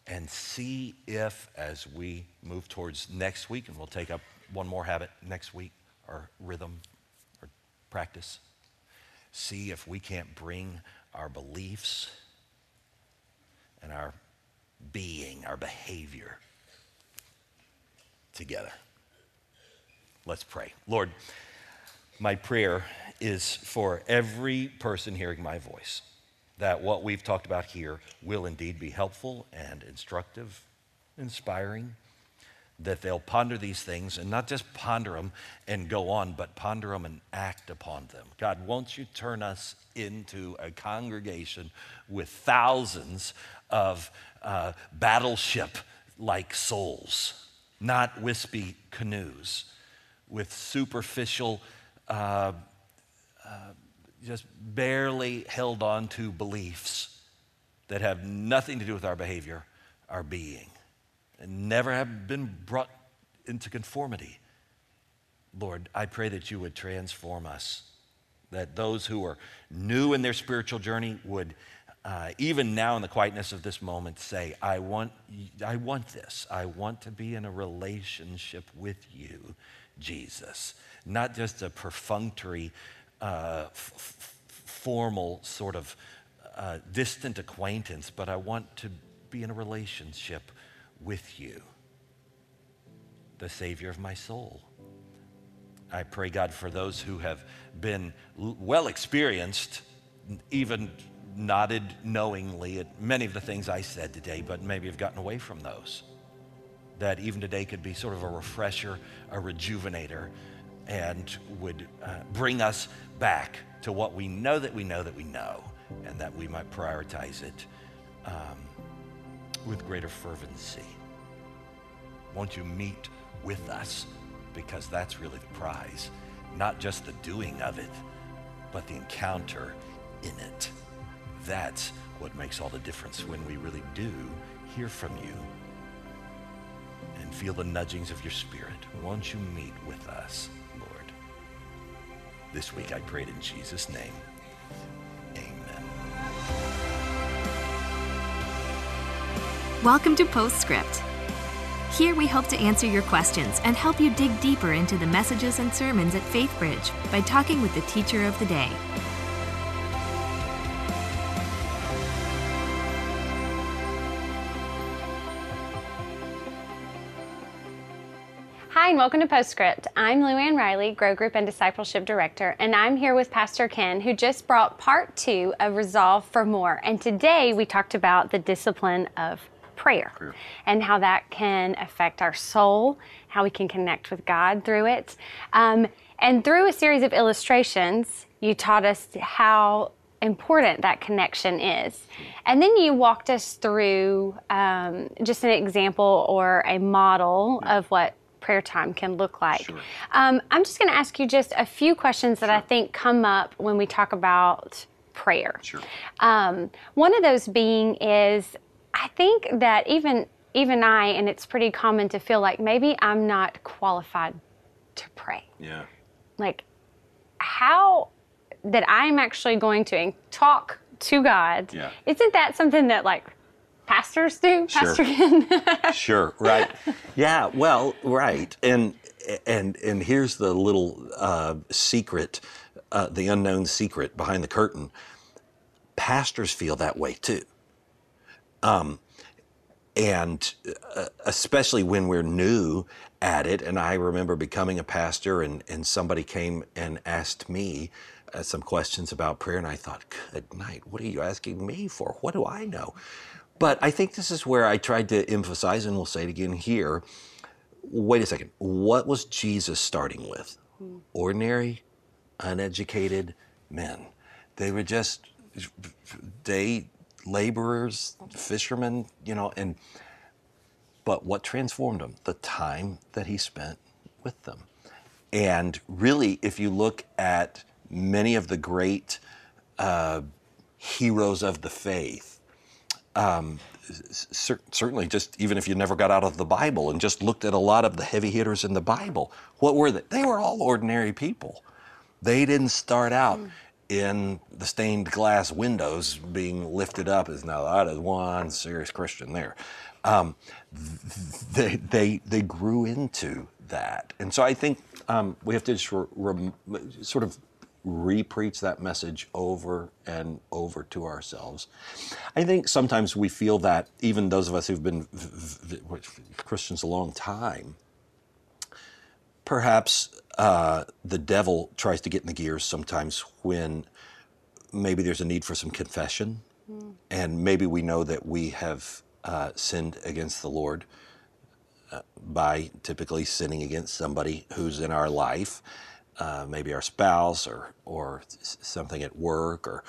Speaker 3: and see if, as we move towards next week, and we'll take up one more habit next week, or rhythm or practice, see if we can't bring our beliefs and our being, our behavior together. Let's pray. Lord, my prayer is for every person hearing my voice that what we've talked about here will indeed be helpful and instructive, inspiring, that they'll ponder these things and not just ponder them and go on, but ponder them and act upon them. God, won't you turn us into a congregation with thousands of uh, battleship like souls, not wispy canoes with superficial. Uh, uh, just barely held on to beliefs that have nothing to do with our behavior, our being, and never have been brought into conformity. Lord, I pray that you would transform us, that those who are new in their spiritual journey would, uh, even now in the quietness of this moment, say, I want, I want this. I want to be in a relationship with you, Jesus. Not just a perfunctory uh, f- formal sort of uh, distant acquaintance, but I want to be in a relationship with you, the Savior of my soul. I pray, God, for those who have been well experienced, even nodded knowingly at many of the things I said today, but maybe have gotten away from those. That even today could be sort of a refresher, a rejuvenator, and would uh, bring us back to what we know that we know that we know, and that we might prioritize it um, with greater fervency. Won't you meet with us? Because that's really the prize. Not just the doing of it, but the encounter in it. That's what makes all the difference when we really do hear from you and feel the nudgings of your spirit. Won't you meet with us? Lord? This week I prayed in Jesus' name. Amen.
Speaker 1: Welcome to Postscript. Here we hope to answer your questions and help you dig deeper into the messages and sermons at FaithBridge by talking with the teacher of the day.
Speaker 4: Hi, and welcome to Postscript. I'm Luann Riley, Grow Group and Discipleship Director, and I'm here with Pastor Ken, who just brought part two of Resolve for More. And today we talked about the discipline of prayer, prayer, and how that can affect our soul, how we can connect with God through it. Um, and through a series of illustrations, you taught us how important that connection is. And then you walked us through um, just an example or a model of what prayer time can look like. Sure. Um, I'm just going to ask you just a few questions that sure. I think come up when we talk about prayer.
Speaker 3: Sure.
Speaker 4: Um, one of those being is I think that even even I, and it's pretty common to feel like maybe I'm not qualified to pray.
Speaker 3: Yeah.
Speaker 4: Like how that I'm actually going to talk to God.
Speaker 3: Yeah.
Speaker 4: Isn't that something that like pastors do, Pastor
Speaker 3: Sure. sure, right. Yeah, well, right. And and and here's the little uh, secret, uh, the unknown secret behind the curtain. Pastors feel that way too. Um, and uh, especially when we're new at it. And I remember becoming a pastor, and, and somebody came and asked me uh, some questions about prayer, and I thought, good night, what are you asking me for? What do I know? But I think this is where I tried to emphasize, and we'll say it again here, wait a second. What was Jesus starting with? Ordinary, uneducated men. They were just day laborers, fishermen, you know, and but what transformed them? The time that he spent with them. And really, if you look at many of the great uh, heroes of the faith, um, cer- certainly just even if you never got out of the Bible and just looked at a lot of the heavy hitters in the Bible, what were they? They were all ordinary people. They didn't start out mm. In the stained glass windows being lifted up as now that is one serious Christian there. Um, they, they, they grew into that. And so I think um, we have to just re- re- sort of re-preach that message over and over to ourselves. I think sometimes we feel that even those of us who've been v- v- Christians a long time, perhaps uh, the devil tries to get in the gears sometimes when maybe there's a need for some confession, mm. and maybe we know that we have uh, sinned against the Lord. Uh, by typically sinning against somebody who's in our life, uh, maybe our spouse or or something at work or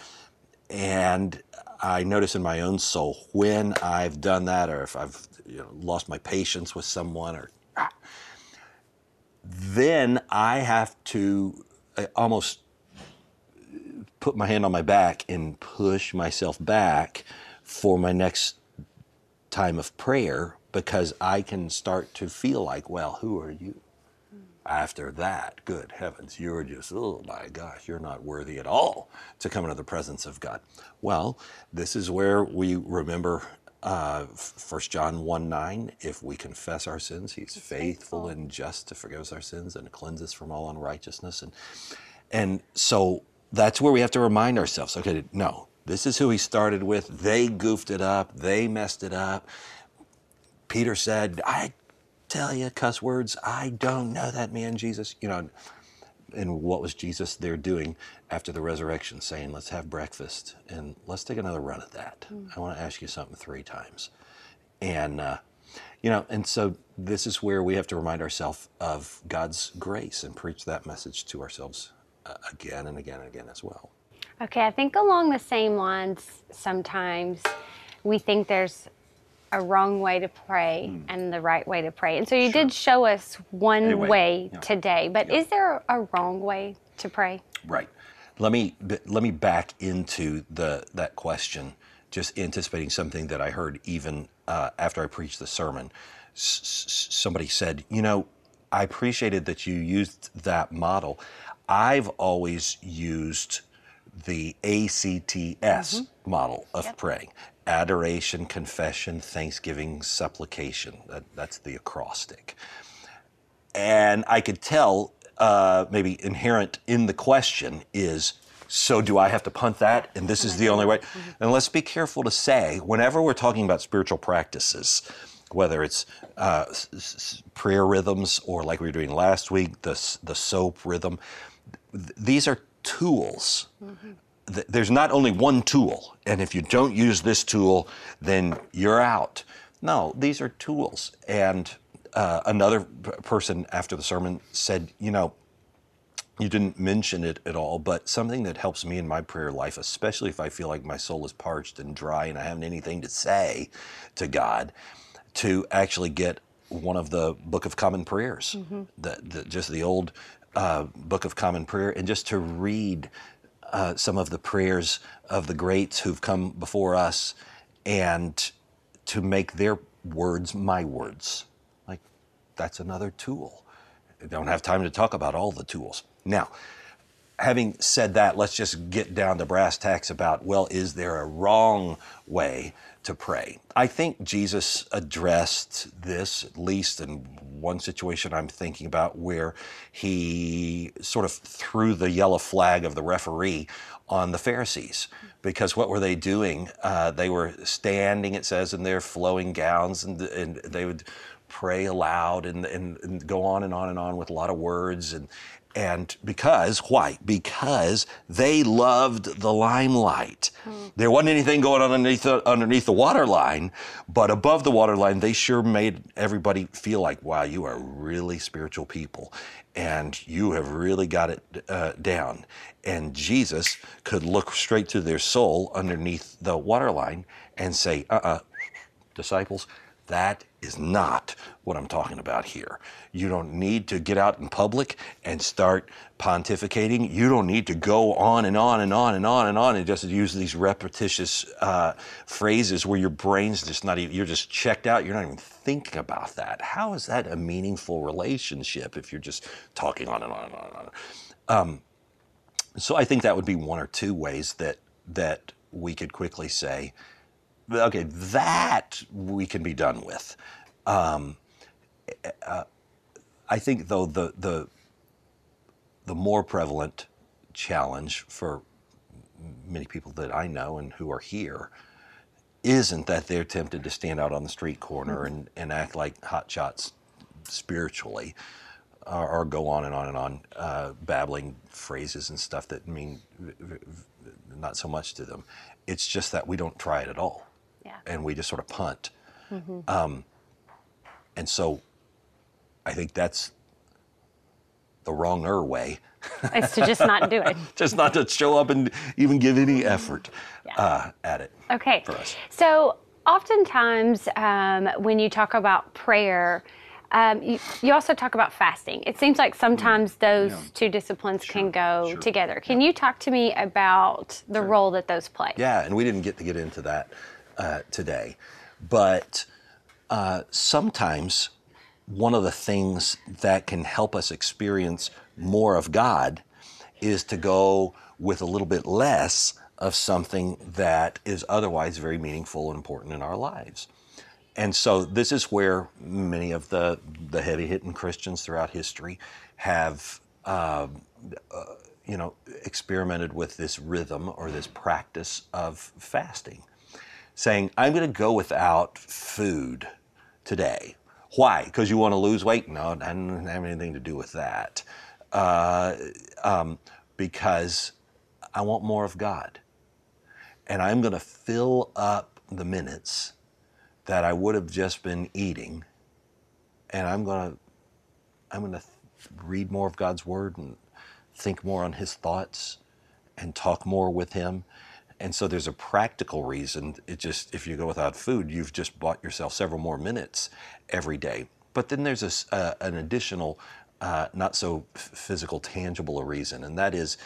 Speaker 3: and I notice in my own soul when I've done that or if I've you know, lost my patience with someone or then I have to uh, almost put my hand on my back and push myself back for my next time of prayer because I can start to feel like, well, who are you? After that, good heavens, you're just, oh my gosh, you're not worthy at all to come into the presence of God. Well, this is where we remember uh, 1 John 1 9, if we confess our sins, He's faithful, faithful and just to forgive us our sins and to cleanse us from all unrighteousness. And, and so that's where we have to remind ourselves okay, no, this is who He started with. They goofed it up, they messed it up. Peter said, I tell you cuss words. I don't know that man, Jesus. You know, and what was Jesus there doing after the resurrection? Saying, let's have breakfast and let's take another run at that. Mm. I want to ask you something three times. And, uh, you know, and so this is where we have to remind ourselves of God's grace and preach that message to ourselves uh, again and again and again as well.
Speaker 4: Okay, I think along the same lines, sometimes we think there's a wrong way to pray mm. and the right way to pray. And so you sure. did show us one anyway, way yeah. today, but yeah. is there a wrong way to pray?
Speaker 3: Right. Let me let me back into the that question, just anticipating something that I heard even uh, after I preached the sermon. S- somebody said, "You know, I appreciated that you used that model. I've always used the ACTS mm-hmm. model of yep. praying adoration, confession, thanksgiving, supplication. That, that's the acrostic. And I could tell, uh, maybe inherent in the question is so do I have to punt that? And this is the only way? Mm-hmm. And let's be careful to say, whenever we're talking about spiritual practices, whether it's uh, s- prayer rhythms or like we were doing last week, the, the SOAP rhythm, th- these are tools. Mm-hmm there's not only one tool, and if you don't use this tool, then you're out. No, these are tools. And uh, another person after the sermon said, you know, you didn't mention it at all, but something that helps me in my prayer life, especially if I feel like my soul is parched and dry and I haven't anything to say to God, to actually get one of the Book of Common Prayers, mm-hmm. the, the, just the old uh, Book of Common Prayer, and just to read uh, some of the prayers of the greats who've come before us and to make their words my words. That's another tool. I don't have time to talk about all the tools. Now, having said that, let's just get down to brass tacks about well, is there a wrong way to pray? I think Jesus addressed this, at least in one situation I'm thinking about, where he sort of threw the yellow flag of the referee on the Pharisees. Because what were they doing? Uh, they were standing, it says, in their flowing gowns, and, and they would pray aloud and, and, and, go on and on and on with a lot of words and and because why? Because they loved the limelight. There wasn't anything going on underneath the, underneath the water line, but above the water line, they sure made everybody feel like, wow, you are really spiritual people, and you have really got it uh, down. And Jesus could look straight to their soul underneath the water line and say, uh-uh, disciples, that is not what I'm talking about here. You don't need to get out in public and start pontificating. You don't need to go on and on and on and on and on and just use these repetitious uh, phrases where your brain's just not even, you're just checked out. You're not even thinking about that. How is that a meaningful relationship if you're just talking on and on and on and on? Um, so I think that would be one or two ways that that we could quickly say, okay, that we can be done with. Um, uh, I think, though, the the the more prevalent challenge for many people that I know and who are here isn't that they're tempted to stand out on the street corner and, and act like hot shots spiritually or, or go on and on and on uh, babbling phrases and stuff that mean v- v- not so much to them. It's just that we don't try it at all
Speaker 4: Yeah.
Speaker 3: and we just sort of punt. Um, and so I think that's the wronger way,
Speaker 4: It's to just not do it.
Speaker 3: just not to show up and even give any effort uh, at it.
Speaker 4: Okay.
Speaker 3: For us.
Speaker 4: So, oftentimes, um, when you talk about prayer, um, you, you also talk about fasting. It seems like sometimes those two disciplines can go
Speaker 3: sure.
Speaker 4: together. Can you talk to me about the role that those play?
Speaker 3: Yeah, and we didn't get to get into that uh, today. But uh, sometimes one of the things that can help us experience more of God is to go with a little bit less of something that is otherwise very meaningful and important in our lives. And so this is where many of the, the heavy hitting Christians throughout history have um, uh, you know, experimented with this rhythm or this practice of fasting, saying, I'm going to go without food today. Why? Because you want to lose weight? No, it doesn't have anything to do with that. Uh, um, because I want more of God. And I'm going to fill up the minutes that I would have just been eating, and I'm going to I'm going to read more of God's Word and think more on His thoughts and talk more with Him. And so there's a practical reason. It just if you go without food, you've just bought yourself several more minutes every day. But then there's a uh, an additional, uh, not so physical, tangible a reason, and that is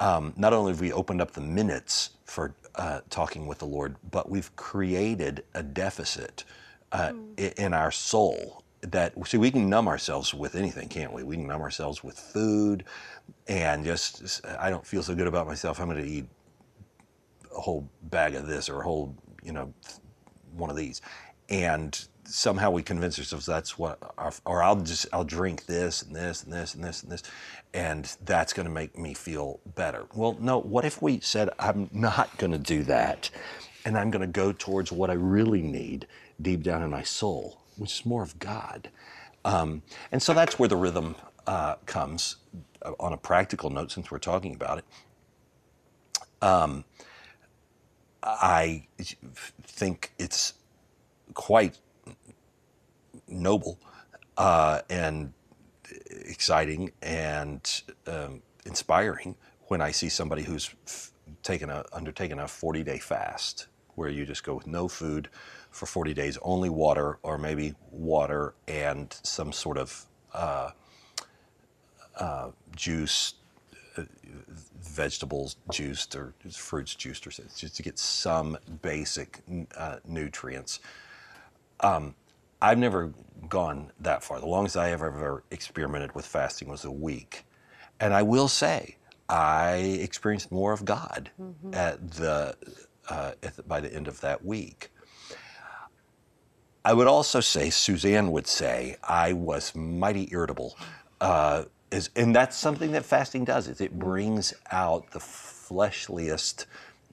Speaker 3: um, not only have we opened up the minutes for uh, talking with the Lord, but we've created a deficit uh, i- in our soul that see we can numb ourselves with anything, can't we? We can numb ourselves with food, and just I don't feel so good about myself. I'm going to eat a whole bag of this or a whole you know one of these, and somehow we convince ourselves that's what, our, or I'll just I'll drink this and this and this and this and this, and that's going to make me feel better. Well, no. What if we said I'm not going to do that, and I'm going to go towards what I really need deep down in my soul, which is more of God. Um, and so that's where the rhythm uh, comes uh, on a practical note, since we're talking about it. Um, I think it's quite noble uh, and exciting and um, inspiring when I see somebody who's taken a undertaken a 40 day fast where you just go with no food for 40 days, only water or maybe water and some sort of uh, uh, juice, vegetables juiced or fruits juiced or something, just to get some basic uh, nutrients. Um, I've never gone that far. The longest I ever, ever experimented with fasting was a week. And I will say, I experienced more of God at the, uh, at the, by the end of that week. I would also say, Suzanne would say, I was mighty irritable. Uh, is, and that's something that fasting does, is it brings out the fleshliest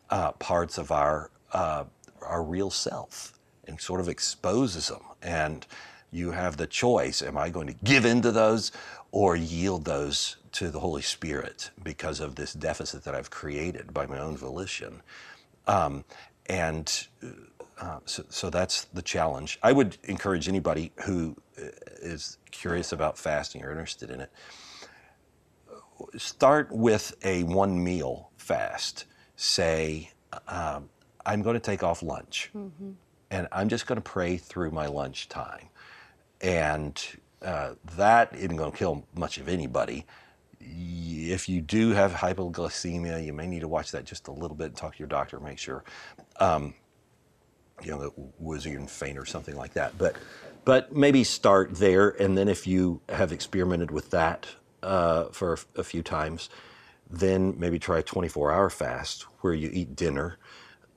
Speaker 3: uh, parts of our, uh, our real self and sort of exposes them. And you have the choice am I going to give in to those or yield those to the Holy Spirit because of this deficit that I've created by my own volition? Um, and uh, so, so, that's the challenge. I would encourage anybody who uh, curious about fasting or interested in it, start with a one meal fast. Say, um, I'm going to take off lunch. Mm-hmm and I'm just going to pray through my lunch time. And uh, that isn't going to kill much of anybody. If you do have hypoglycemia, you may need to watch that just a little bit and talk to your doctor, make sure, um, you know, it was you faint or something like that. But, but maybe start there, and then if you have experimented with that uh, for a few times, then maybe try a 24-hour fast where you eat dinner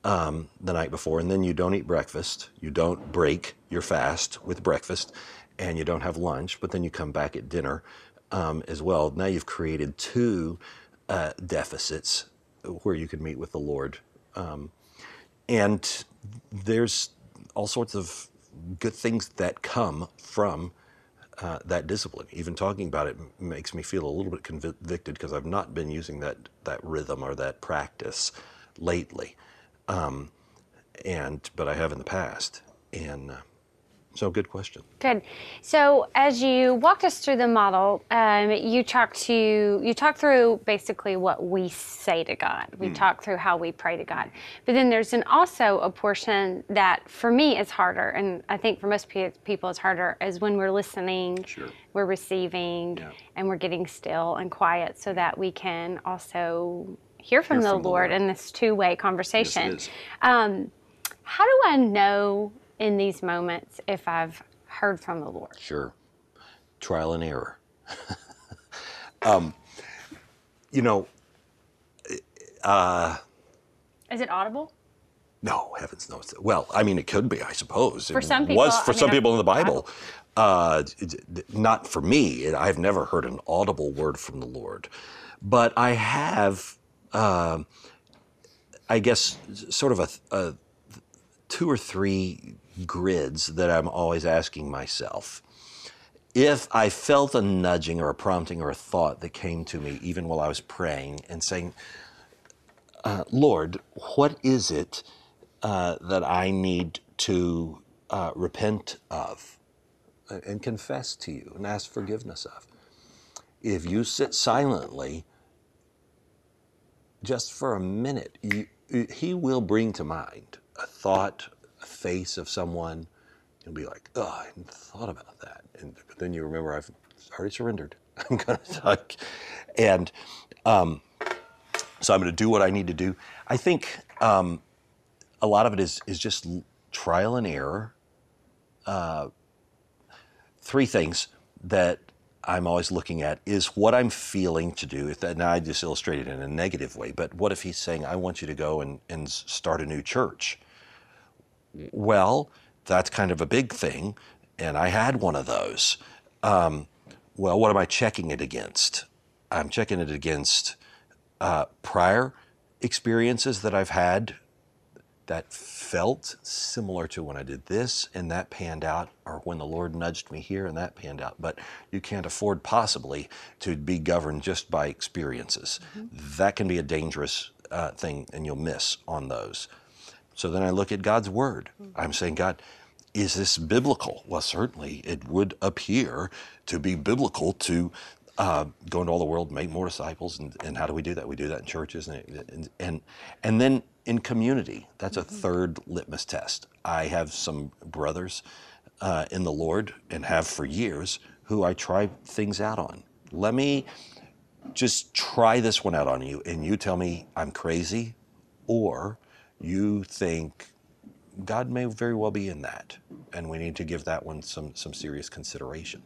Speaker 3: um, the night before, and then you don't eat breakfast. You don't break your fast with breakfast, and you don't have lunch, but then you come back at dinner um, as well. Now you've created two uh, deficits where you can meet with the Lord. Um, and there's all sorts of good things that come from uh, that discipline. Even talking about it makes me feel a little bit convicted because I've not been using that, that rhythm or that practice lately. Um, and but I have in the past, and uh, so good question.
Speaker 4: Good. So as you walked us through the model, um, you talked to you talked through basically what we say to God. We mm. talk through how we pray to God, but then there's an also a portion that for me is harder, and I think for most people is harder, is when we're listening,
Speaker 3: sure.
Speaker 4: we're receiving, yeah. and we're getting still and quiet, so that we can also hear from, hear the, from Lord the, Lord in this two way conversation.
Speaker 3: Yes,
Speaker 4: um, how do I know in these moments if I've heard from the Lord?
Speaker 3: Sure. Trial and error. um, you know, uh,
Speaker 4: is it audible?
Speaker 3: No, heavens knows. Well, I mean, it could be, I suppose.
Speaker 4: For
Speaker 3: it
Speaker 4: some people,
Speaker 3: was for
Speaker 4: I
Speaker 3: some
Speaker 4: mean,
Speaker 3: people in the Bible. Uh, not for me. I've never heard an audible word from the Lord, but I have uh, I guess, sort of a, a, two or three grids that I'm always asking myself. If I felt a nudging or a prompting or a thought that came to me even while I was praying and saying, uh, Lord, what is it uh, that I need to uh, repent of and confess to you and ask forgiveness of? If you sit silently, just for a minute, you, he will bring to mind a thought, face of someone. You'll be like, oh, I hadn't thought about that. And but then you remember, I've already surrendered. I'm to talk. And um, so I'm going to do what I need to do. I think um, a lot of it is, is just trial and error. Uh, three things that I'm always looking at is what I'm feeling to do. If that, now I just illustrated in a negative way, but what if he's saying, I want you to go and, and start a new church? Well, that's kind of a big thing, and I had one of those. Um, well, what am I checking it against? I'm checking it against uh, prior experiences that I've had that felt similar to when I did this and that panned out, or when the Lord nudged me here and that panned out. But you can't afford possibly to be governed just by experiences. Mm-hmm. That can be a dangerous uh, thing, and you'll miss on those. So then I look at God's Word. Mm-hmm. I'm saying, God, is this biblical? Well, certainly it would appear to be biblical to uh, go into all the world, make more disciples, and, and how do we do that? We do that in churches, and and and, and then in community. That's a third litmus test. I have some brothers uh, in the Lord and have for years who I try things out on. Let me just try this one out on you, and you tell me I'm crazy, or you think God may very well be in that, and we need to give that one some some serious consideration.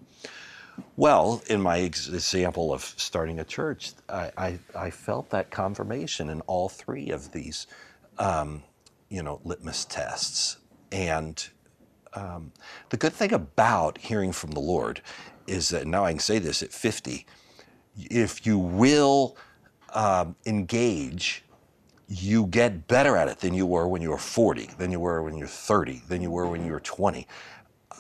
Speaker 3: Well, in my example of starting a church, I, I, I felt that confirmation in all three of these, um, you know, litmus tests. And um, the good thing about hearing from the Lord is that now I can say this at 50 if you will um, engage, you get better at it than you were when you were 40, than you were when you were 30, than you were when you were 20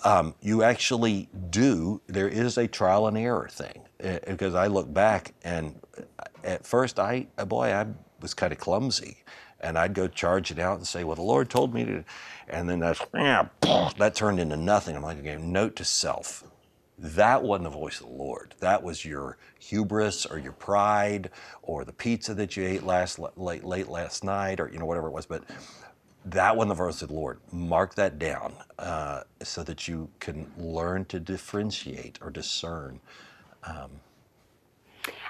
Speaker 3: um, you actually do. There is a trial and error thing uh, because I look back and at first I, uh, boy, I was kind of clumsy, and I'd go charge it out and say, "Well, the Lord told me to," and then that's that turned into nothing. I'm like, okay, note to self. That wasn't the voice of the Lord. That was your hubris or your pride or the pizza that you ate last late late last night or you know whatever it was. But that one, the voice of the Lord. Mark that down uh, so that you can learn to differentiate or discern. Um,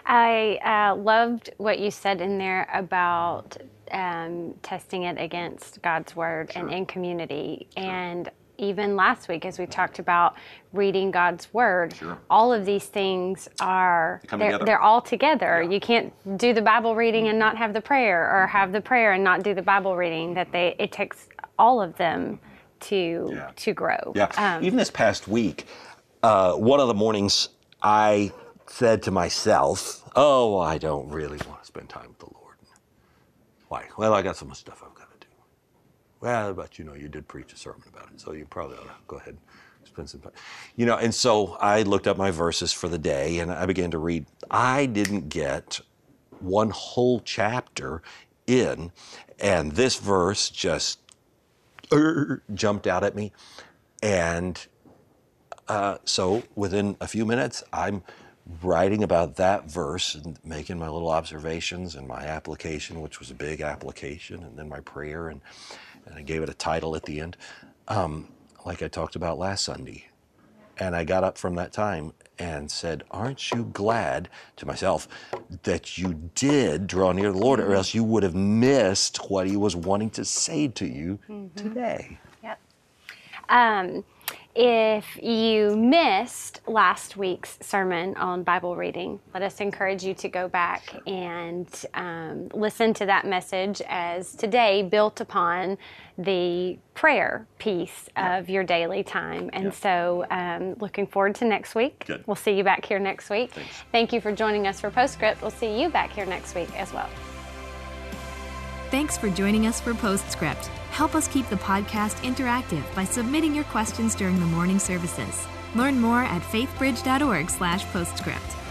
Speaker 4: I uh, loved what you said in there about um, testing it against God's word sure. and in community. Sure. And even last week, as we talked about reading God's word, sure. all of these things are they're, they're, all together. Yeah. You can't do the Bible reading and not have the prayer, or have the prayer and not do the Bible reading. That they it takes all of them to yeah. to grow.
Speaker 3: Yeah. Um, even this past week, uh, one of the mornings I said to myself, "Oh, I don't really want to spend time with the Lord." Why? Well, I got so much stuff I've got to do. Well, but you know, you did preach a sermon about it, so you probably ought to go ahead and spend some time. You know, and so I looked up my verses for the day and I began to read. I didn't get one whole chapter in, and this verse just uh, jumped out at me. And uh, so within a few minutes, I'm writing about that verse and making my little observations and my application, which was a big application, and then my prayer, and, and I gave it a title at the end, um, like I talked about last Sunday. And I got up from that time and said, Aren't you glad to myself that you did draw near the Lord, or else you would have missed what He was wanting to say to you mm-hmm. today?
Speaker 4: Yep. Um, if you missed last week's sermon on Bible reading, let us encourage you to go back and um, listen to that message as today built upon the prayer piece of your daily time. And yeah. so, um, looking forward to next week.
Speaker 3: Good.
Speaker 4: We'll see you back here next week.
Speaker 3: Thanks.
Speaker 4: Thank you for joining us for Postscript. We'll see you back here next week as well.
Speaker 1: Thanks for joining us for Postscript. Help us keep the podcast interactive by submitting your questions during the morning services. Learn more at faithbridge.org/postscript.